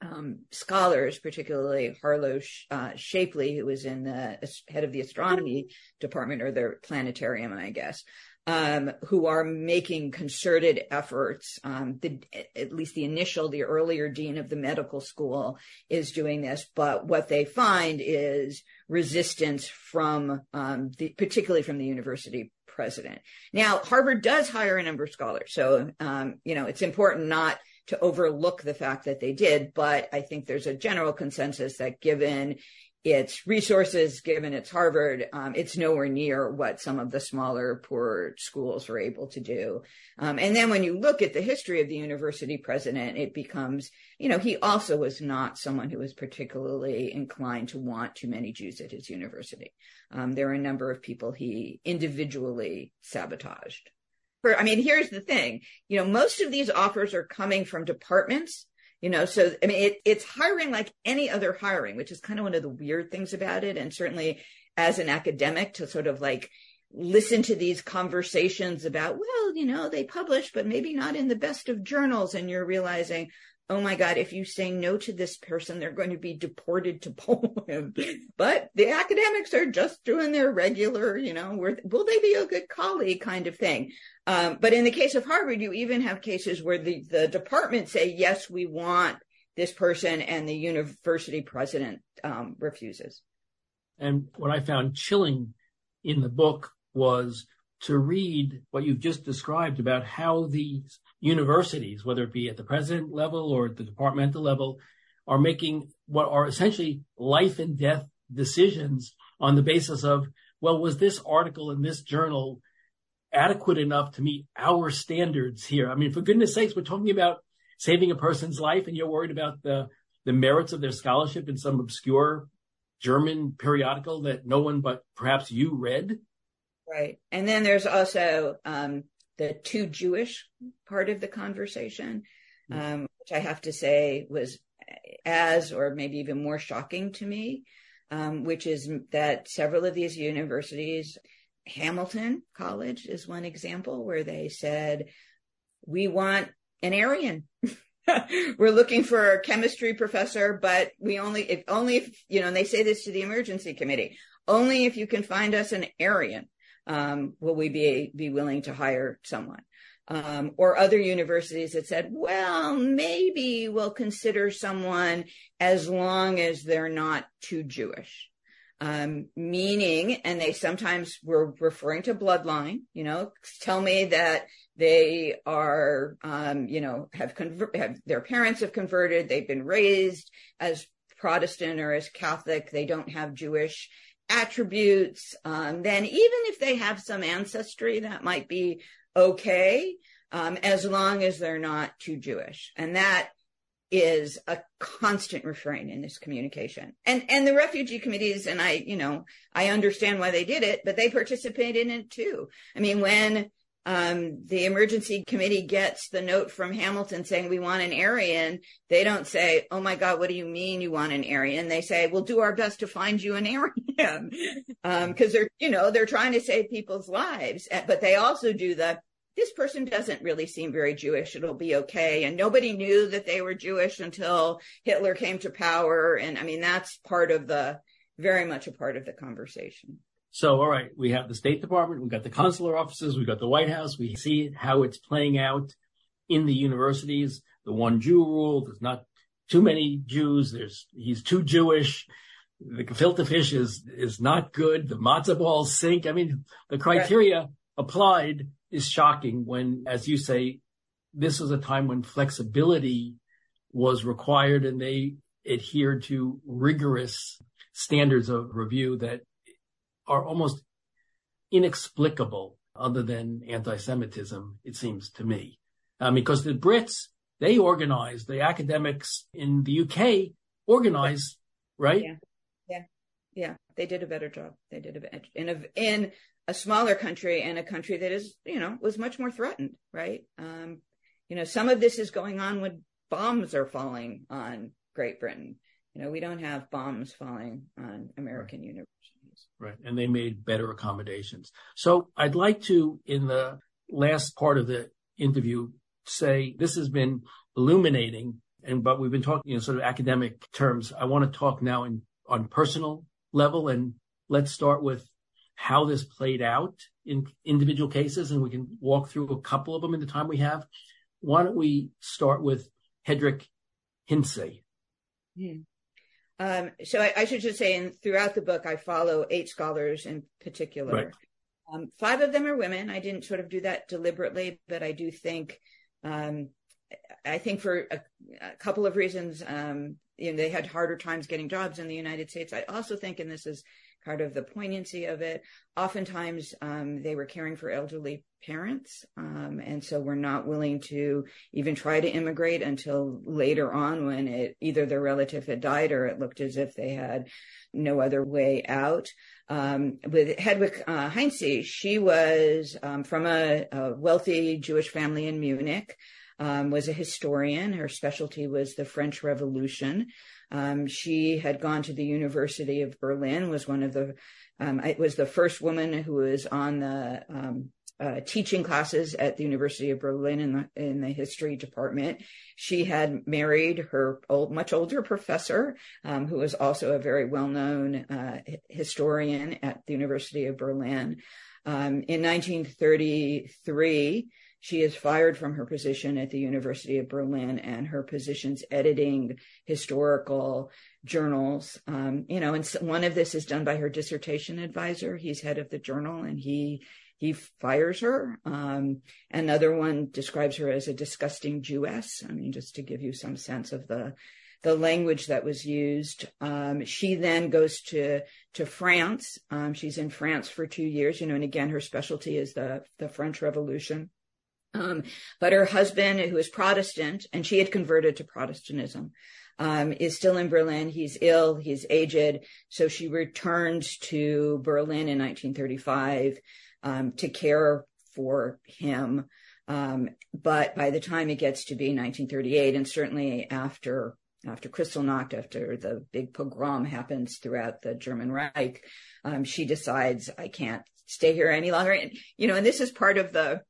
um, scholars, particularly Harlow uh, Shapley, who was in the head of the astronomy department or the planetarium, I guess, um, who are making concerted efforts. Um, the, at least the initial, the earlier dean of the medical school is doing this, but what they find is resistance from, um, the, particularly from the university president. Now, Harvard does hire a number of scholars, so um, you know it's important not to overlook the fact that they did, but I think there's a general consensus that given its resources, given its Harvard, um, it's nowhere near what some of the smaller, poor schools were able to do. Um, and then when you look at the history of the university president, it becomes, you know, he also was not someone who was particularly inclined to want too many Jews at his university. Um, there are a number of people he individually sabotaged. For, I mean, here's the thing, you know, most of these offers are coming from departments you know so i mean it, it's hiring like any other hiring which is kind of one of the weird things about it. And certainly as an academic to sort of like listen to these conversations about well you know they publish but maybe not in the best of journals. And you're realizing oh my God, if you say no to this person, they're going to be deported to Poland. but the academics are just doing their regular, you know, will they be a good colleague kind of thing. Um, but in the case of Harvard, you even have cases where the, the department say, yes, we want this person and the university president um, refuses. And what I found chilling in the book was to read what you've just described about how these universities, whether it be at the president level or at the departmental level, are making what are essentially life and death decisions on the basis of, well, was this article in this journal adequate enough to meet our standards here? I mean, for goodness sakes, we're talking about saving a person's life and you're worried about the, the merits of their scholarship in some obscure German periodical that no one but perhaps you read. Right. And then there's also um, the too Jewish part of the conversation, mm. um, which I have to say was as or maybe even more shocking to me, um, which is that several of these universities, Hamilton College is one example where they said, we want an Aryan. We're looking for a chemistry professor, but we only, if only if, you know, and they say this to the emergency committee, only if you can find us an Aryan um, will we be be willing to hire someone? Um, or other universities that said, well, maybe we'll consider someone as long as they're not too Jewish. Um, meaning, and they sometimes were referring to bloodline, you know, tell me that they are, um, you know, have, conver- have their parents have converted, they've been raised as Protestant or as Catholic, they don't have Jewish attributes, um, then even if they have some ancestry, that might be okay, um, as long as they're not too Jewish. And that is a constant refrain in this communication. And and the refugee committees, and I, you know, I understand why they did it, but they participate in it too. I mean, when um, the emergency committee gets the note from Hamilton saying we want an Aryan, they don't say, "Oh my God, what do you mean you want an Aryan?" They say, "We'll do our best to find you an Aryan," because um, they're, you know, they're trying to save people's lives. But they also do the this person doesn't really seem very Jewish. It'll be okay. And nobody knew that they were Jewish until Hitler came to power. And I mean, that's part of the very much a part of the conversation. So, all right, we have the State Department, we've got the consular offices, we've got the White House. We see how it's playing out in the universities. The one Jew rule, there's not too many Jews. There's, he's too Jewish. The gefilte fish is, is not good. The matzo balls sink. I mean, the criteria right. applied is shocking when, as you say, this was a time when flexibility was required and they adhered to rigorous standards of review that are almost inexplicable other than anti-Semitism, it seems to me. Um, because the Brits, they organize, the academics in the UK organize, right? Yeah. Yeah. Yeah. They did a better job. They did a, in a, in a smaller country and a country that is, you know, was much more threatened, right? Um, you know, some of this is going on when bombs are falling on Great Britain. You know, we don't have bombs falling on American right. universities. Right. And they made better accommodations. So I'd like to, in the last part of the interview, say this has been illuminating. And, but we've been talking in sort of academic terms. I want to talk now in, on personal level. And let's start with how this played out in individual cases. And we can walk through a couple of them in the time we have. Why don't we start with Hedwig Hintze? Yeah. Hmm. Um, so I, I, should just say, and throughout the book, I follow eight scholars in particular. Right. Um, five of them are women. I didn't sort of do that deliberately, but I do think, um, I think for a, a couple of reasons, um, you know, they had harder times getting jobs in the United States. I also think, and this is part of the poignancy of it. Oftentimes, um, they were caring for elderly parents, um, and so were not willing to even try to immigrate until later on when it either their relative had died or it looked as if they had no other way out. Um, with Hedwig uh, Hintze, she was um, from a, a, wealthy Jewish family in Munich. Um, was a historian. Her specialty was the French Revolution. Um, she had gone to the University of Berlin, was one of the, um, it was the first woman who was on the um, uh, teaching classes at the University of Berlin in the, in the history department. She had married her old, much older professor, um, who was also a very well known uh, historian at the University of Berlin. Um, in 1933, she is fired from her position at the University of Berlin and her position's editing historical journals. Um, you know, and one of this is done by her dissertation advisor. He's head of the journal and he he fires her. Um, another one describes her as a disgusting Jewess. I mean, just to give you some sense of the the language that was used. Um, she then goes to to France. Um, she's in France for two years. You know, and again, her specialty is the the French Revolution. Um, but her husband, who is Protestant, and she had converted to Protestantism, um, is still in Berlin. He's ill, he's aged. So she returned to Berlin in 1935 um, to care for him. Um, but by the time it gets to be 1938, and certainly after after Kristallnacht, after the big pogrom happens throughout the German Reich, um, she decides I can't stay here any longer. And you know, and this is part of the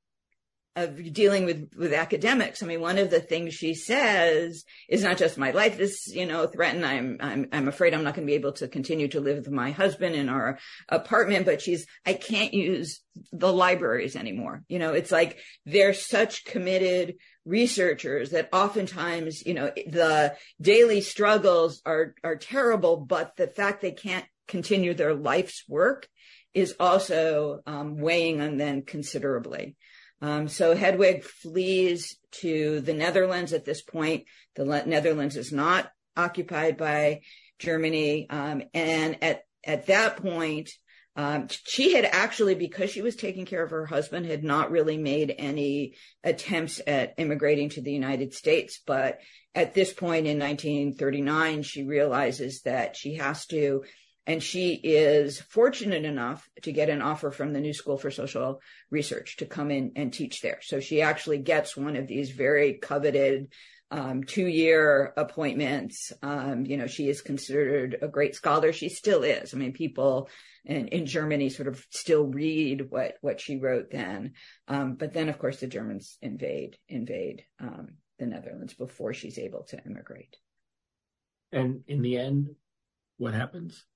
of dealing with with academics. I mean, one of the things she says is not just my life is you know threatened. I'm I'm I'm afraid I'm not going to be able to continue to live with my husband in our apartment. But she's I can't use the libraries anymore. You know, it's like they're such committed researchers that oftentimes you know the daily struggles are are terrible, but the fact they can't continue their life's work is also um, weighing on them considerably. Um, so Hedwig flees to the Netherlands at this point. The Netherlands is not occupied by Germany. Um, and at, at that point, um, she had actually, because she was taking care of her husband, had not really made any attempts at immigrating to the United States. But at this point in 1939, she realizes that she has to and she is fortunate enough to get an offer from the New School for Social Research to come in and teach there. So she actually gets one of these very coveted um, two year appointments. Um, you know, she is considered a great scholar. She still is. I mean, people in, in Germany sort of still read what, what she wrote then. Um, but then, of course, the Germans invade, invade um, the Netherlands before she's able to immigrate. And in the end, what happens?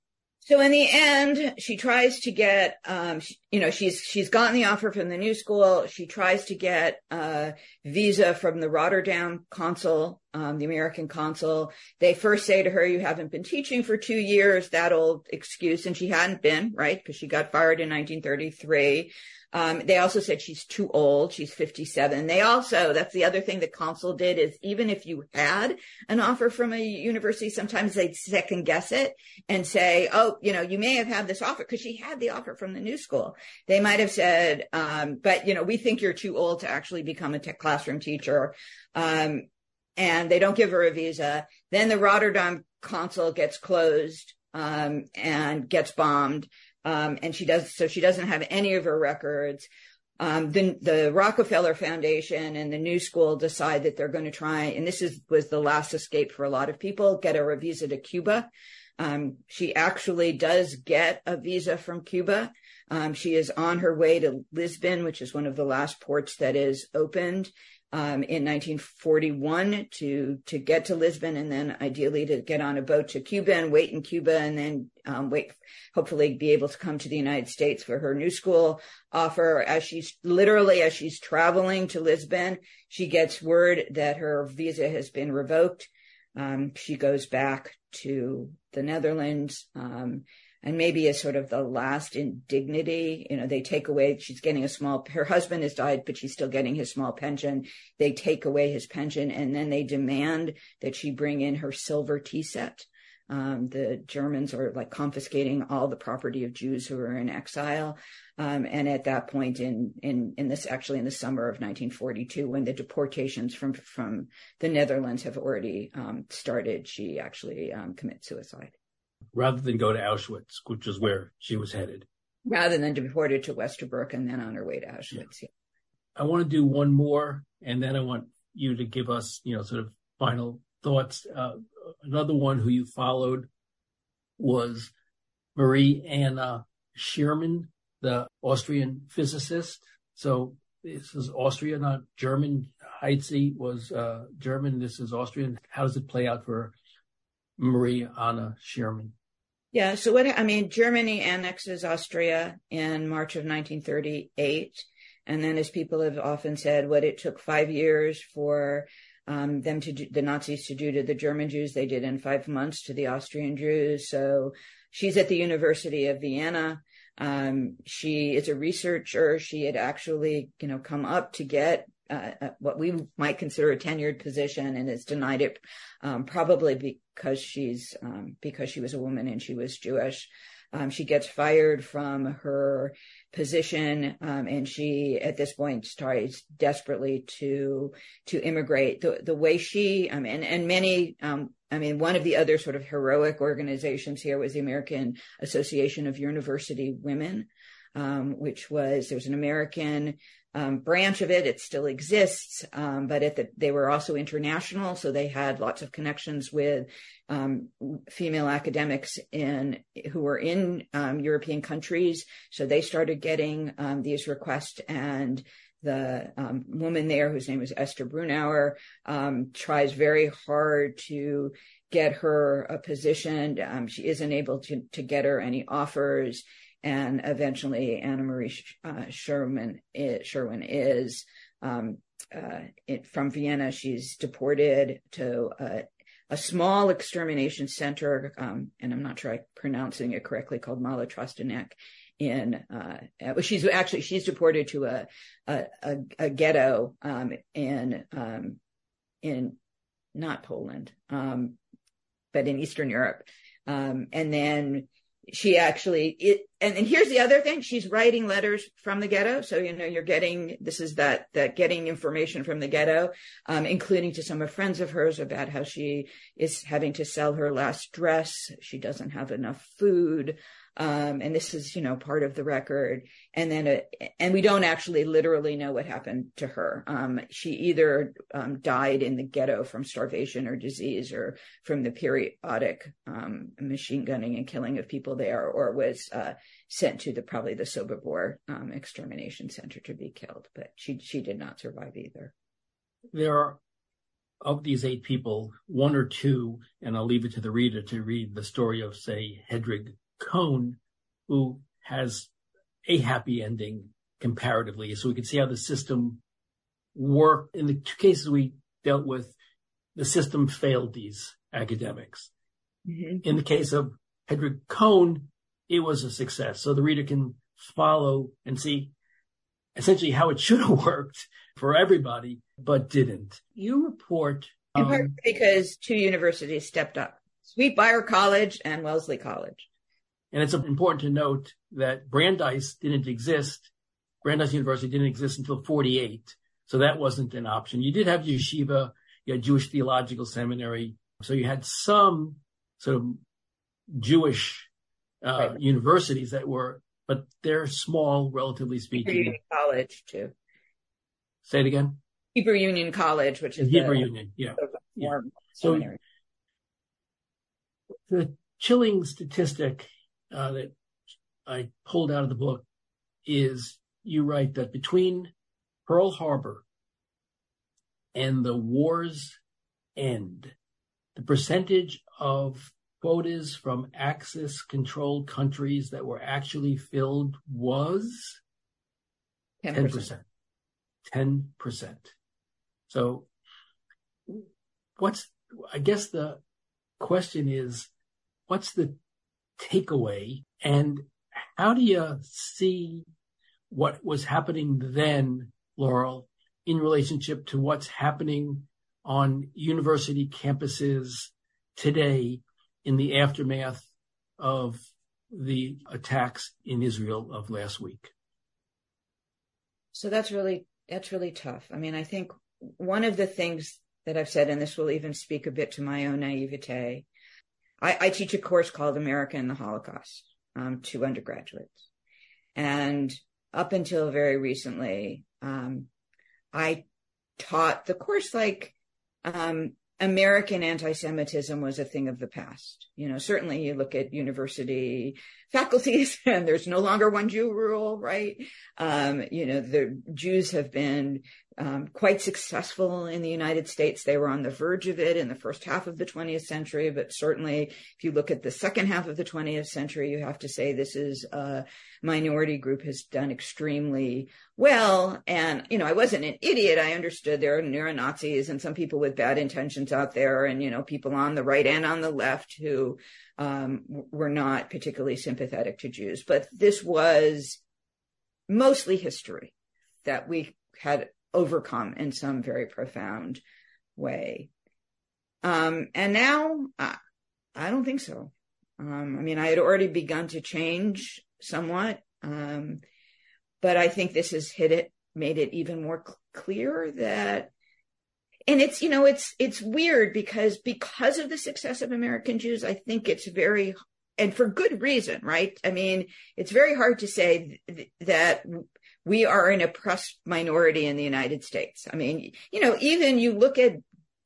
So in the end, she tries to get, um, she, you know, she's she's gotten the offer from the new school. She tries to get a visa from the Rotterdam consul, um, the American consul. They first say to her, "You haven't been teaching for two years." That old excuse, and she hadn't been right because she got fired in 1933. Um, they also said she's too old. She's 57. They also, that's the other thing the consul did is even if you had an offer from a university, sometimes they'd second guess it and say, oh, you know, you may have had this offer because she had the offer from the new school. They might have said, um, but you know, we think you're too old to actually become a classroom teacher. Um, and they don't give her a visa. Then the Rotterdam consul gets closed, um, and gets bombed. Um, and she does, so she doesn't have any of her records. Um, the, the Rockefeller Foundation and the New School decide that they're going to try, and this is was the last escape for a lot of people, get her a visa to Cuba. Um, she actually does get a visa from Cuba. Um, she is on her way to Lisbon, which is one of the last ports that is opened um, in 1941 to to get to Lisbon and then ideally to get on a boat to Cuba and wait in Cuba and then um, wait, hopefully be able to come to the United States for her new school offer. As she's literally as she's traveling to Lisbon, she gets word that her visa has been revoked. Um, she goes back to the Netherlands. Um, and maybe as sort of the last indignity, you know, they take away, she's getting a small, her husband has died, but she's still getting his small pension. They take away his pension and then they demand that she bring in her silver tea set. Um, the Germans are like confiscating all the property of Jews who are in exile. Um, and at that point in, in, in this, actually in the summer of 1942, when the deportations from, from the Netherlands have already, um, started, she actually, um, commits suicide rather than go to Auschwitz, which is where she was headed. Rather than deported to Westerbork and then on her way to Auschwitz. Yeah. I want to do one more, and then I want you to give us, you know, sort of final thoughts. Uh, another one who you followed was Marie Anna Schirmann, the Austrian physicist. So this is Austria, not German. Heitzi was uh, German. This is Austrian. How does it play out for Marie Anna Schirmann? Yeah. So what, I mean, Germany annexes Austria in March of 1938. And then as people have often said, what it took five years for um, them to do, the Nazis to do to the German Jews, they did in five months to the Austrian Jews. So she's at the University of Vienna. Um, she is a researcher. She had actually, you know, come up to get uh, uh what we might consider a tenured position and has denied it, um, probably because she's um, because she was a woman and she was Jewish. Um, she gets fired from her position, um, and she, at this point, tries desperately to to immigrate. The the way she, um, and and many, um, I mean, one of the other sort of heroic organizations here was the American Association of University Women, um, which was there was an American um, branch of it. It still exists, um, but the, they were also international, so they had lots of connections with um, female academics in who were in um, European countries. So they started getting um, these requests, and the um, woman there, whose name is Esther Brunauer, tries very hard to get her a position. she isn't able to to get her any offers and eventually Anna Marie uh, Sherman is, Sherwin is um, uh, it, from Vienna. She's deported to a, a small extermination center, um, and I'm not sure I'm pronouncing it correctly, called Mala Trosteniec. In uh, she's actually she's deported to a a, a, a ghetto um, in um, in not Poland, um, but in Eastern Europe, um, and then she actually it and, and here's the other thing she's writing letters from the ghetto. So you know you're getting this is that that getting information from the ghetto um, including to some of friends of hers about how she is having to sell her last dress. She doesn't have enough food um, and this is, you know, part of the record. And then, it, and we don't actually literally know what happened to her. Um, she either um, died in the ghetto from starvation or disease or from the periodic um, machine gunning and killing of people there, or was uh, sent to the probably the Sobibor um, extermination center to be killed. But she she did not survive either. There are of these eight people, one or two, and I'll leave it to the reader to read the story of, say, Hedwig Kohn, who has a happy ending comparatively. So we can see how the system worked. In the two cases we dealt with, the system failed these academics. Mm-hmm. In the case of Hedwig Kohn, it was a success. So the reader can follow and see essentially how it should have worked for everybody, but didn't. You report. In part um, because two universities stepped up. Sweet Briar College and Wellesley College. And it's important to note that Brandeis didn't exist. Brandeis University didn't exist until 48. So that wasn't an option. You did have yeshiva, you had Jewish Theological Seminary. So you had some sort of Jewish uh, right. universities that were, but they're small, relatively speaking. Hebrew College too. Say it again. Hebrew Union College, which is Hebrew the, Union, yeah. yeah. So the chilling statistic Uh, that I pulled out of the book is you write that between Pearl Harbor and the war's end, the percentage of quotas from Axis controlled countries that were actually filled was 10%. 10%. 10%. So what's, I guess the question is, what's the takeaway and how do you see what was happening then, Laurel, in relationship to what's happening on university campuses today in the aftermath of the attacks in Israel of last week? So that's really that's really tough. I mean, I think one of the things that I've said, and this will even speak a bit to my own naivete, I, I teach a course called America and the Holocaust um, to undergraduates. And up until very recently, um, I taught the course like, um, American anti-Semitism was a thing of the past. You know, certainly you look at university faculties and there's no longer one Jew rule, right? Um, you know, the Jews have been um, quite successful in the United States. They were on the verge of it in the first half of the 20th century, but certainly if you look at the second half of the 20th century, you have to say this is a minority group has done extremely well. And, you know, I wasn't an idiot. I understood there are neo Nazis and some people with bad intentions out there and, you know, people on the right and on the left who um, were not particularly sympathetic to Jews. But this was mostly history that we had overcome in some very profound way. Um, and now I, I, don't think so. Um, I mean, I had already begun to change somewhat, um, but I think this has hit it, made it even more cl- clear that, and it's you know it's it's weird because because of the success of American Jews, I think it's very and for good reason, right? I mean, it's very hard to say th- that we are an oppressed minority in the United States. I mean, you know, even you look at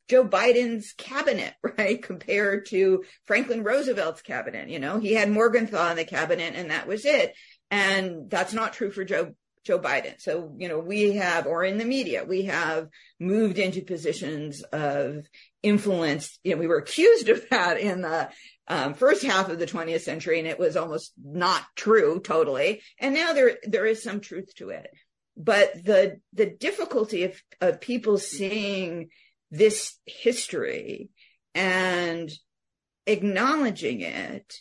Joe Biden's cabinet, right, compared to Franklin Roosevelt's cabinet. You know, he had Morgenthau in the cabinet and that was it. And that's not true for Joe Joe Biden. So, you know, we have, or in the media, we have moved into positions of influence. You know, we were accused of that in the um, first half of the 20th century, and it was almost not true totally. And now there there is some truth to it. But the the difficulty of of people seeing this history and acknowledging it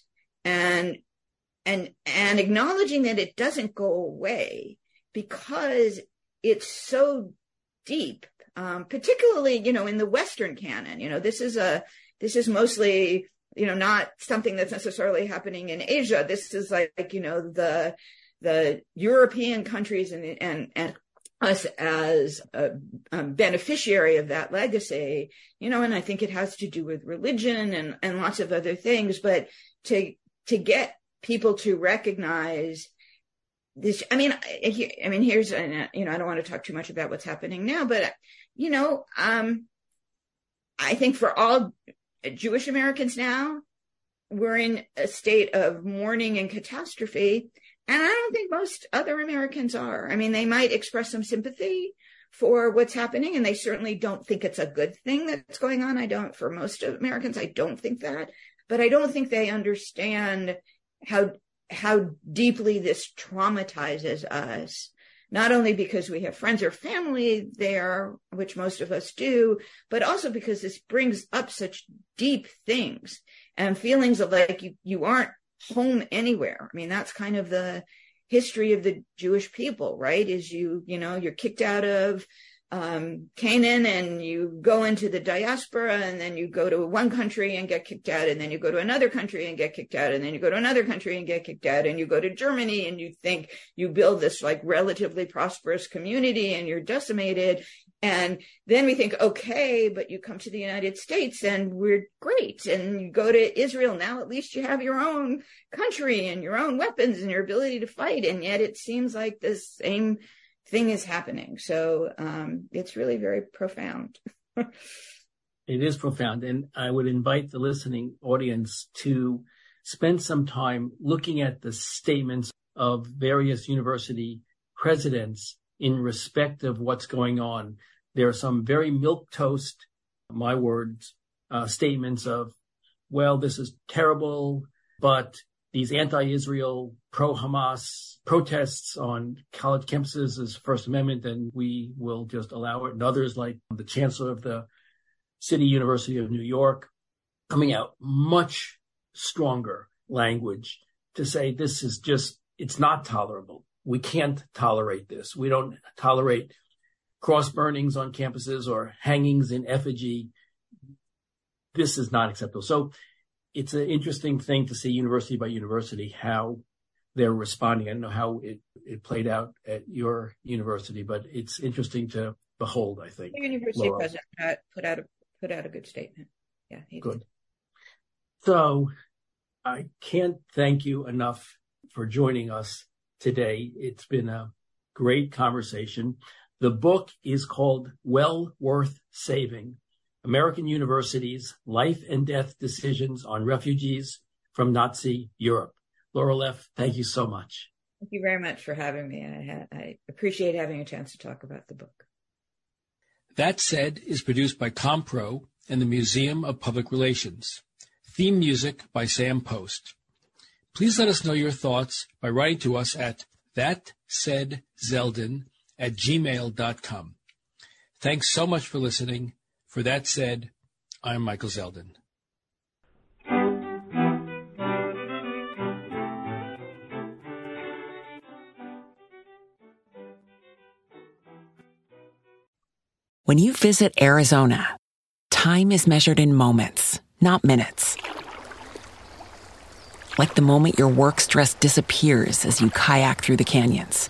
and and and acknowledging that it doesn't go away because it's so deep um, particularly you know in the western canon you know this is a this is mostly you know, not something that's necessarily happening in Asia. This is like, you know, the, the European countries and, and, and us as a, a, beneficiary of that legacy, you know, and I think it has to do with religion and, and lots of other things, but to, to get people to recognize this, I mean, I, I mean, here's, you know, I don't want to talk too much about what's happening now, but, you know, um, I think for all Jewish Americans now, we're in a state of mourning and catastrophe. And I don't think most other Americans are. I mean, they might express some sympathy for what's happening, and they certainly don't think it's a good thing that's going on. I don't, for most Americans, I don't think that. But I don't think they understand how how deeply this traumatizes us not only because we have friends or family there, which most of us do, but also because this brings up such deep things and feelings of like you, you aren't home anywhere. I mean, that's kind of the history of the Jewish people, right? Is you, you know, you're kicked out of um, Canaan and you go into the diaspora and then you go to one country and get kicked out and then you go to another country and get kicked out and then you go to another country and get kicked out and you go to Germany and you think you build this like relatively prosperous community and you're decimated. And then we think, okay, but you come to the United States and we're great. And you go to Israel. Now at least you have your own country and your own weapons and your ability to fight. And yet it seems like the same thing is happening. So um, it's really very profound. it is profound. And I would invite the listening audience to spend some time looking at the statements of various university presidents in respect of what's going on. There are some very milk toast, my words, uh, statements of, well, this is terrible, but these anti-Israel, pro-Hamas protests on college campuses is First Amendment, and we will just allow it. And others, like the chancellor of the City University of New York, coming out much stronger language to say this is just, it's not tolerable. We can't tolerate this. We don't tolerate cross burnings on campuses or hangings in effigy. This is not acceptable. So it's an interesting thing to see university by university how they're responding. I don't know how it, it played out at your university, but it's interesting to behold. I think the university president put out a put out a good statement. Yeah, good. Did. So I can't thank you enough for joining us today. It's been a great conversation. The book is called Well Worth Saving American University's Life and Death Decisions on Refugees from Nazi Europe. Laurel Leff, thank you so much. Thank you very much for having me. I, I appreciate having a chance to talk about the book. That Said is produced by Compro and the Museum of Public Relations. Theme music by Sam Post. Please let us know your thoughts by writing to us at thatsaidzeldin at gmail.com. Thanks so much for listening. For that said, I'm Michael Zeldin. When you visit Arizona, time is measured in moments, not minutes. Like the moment your work stress disappears as you kayak through the canyons.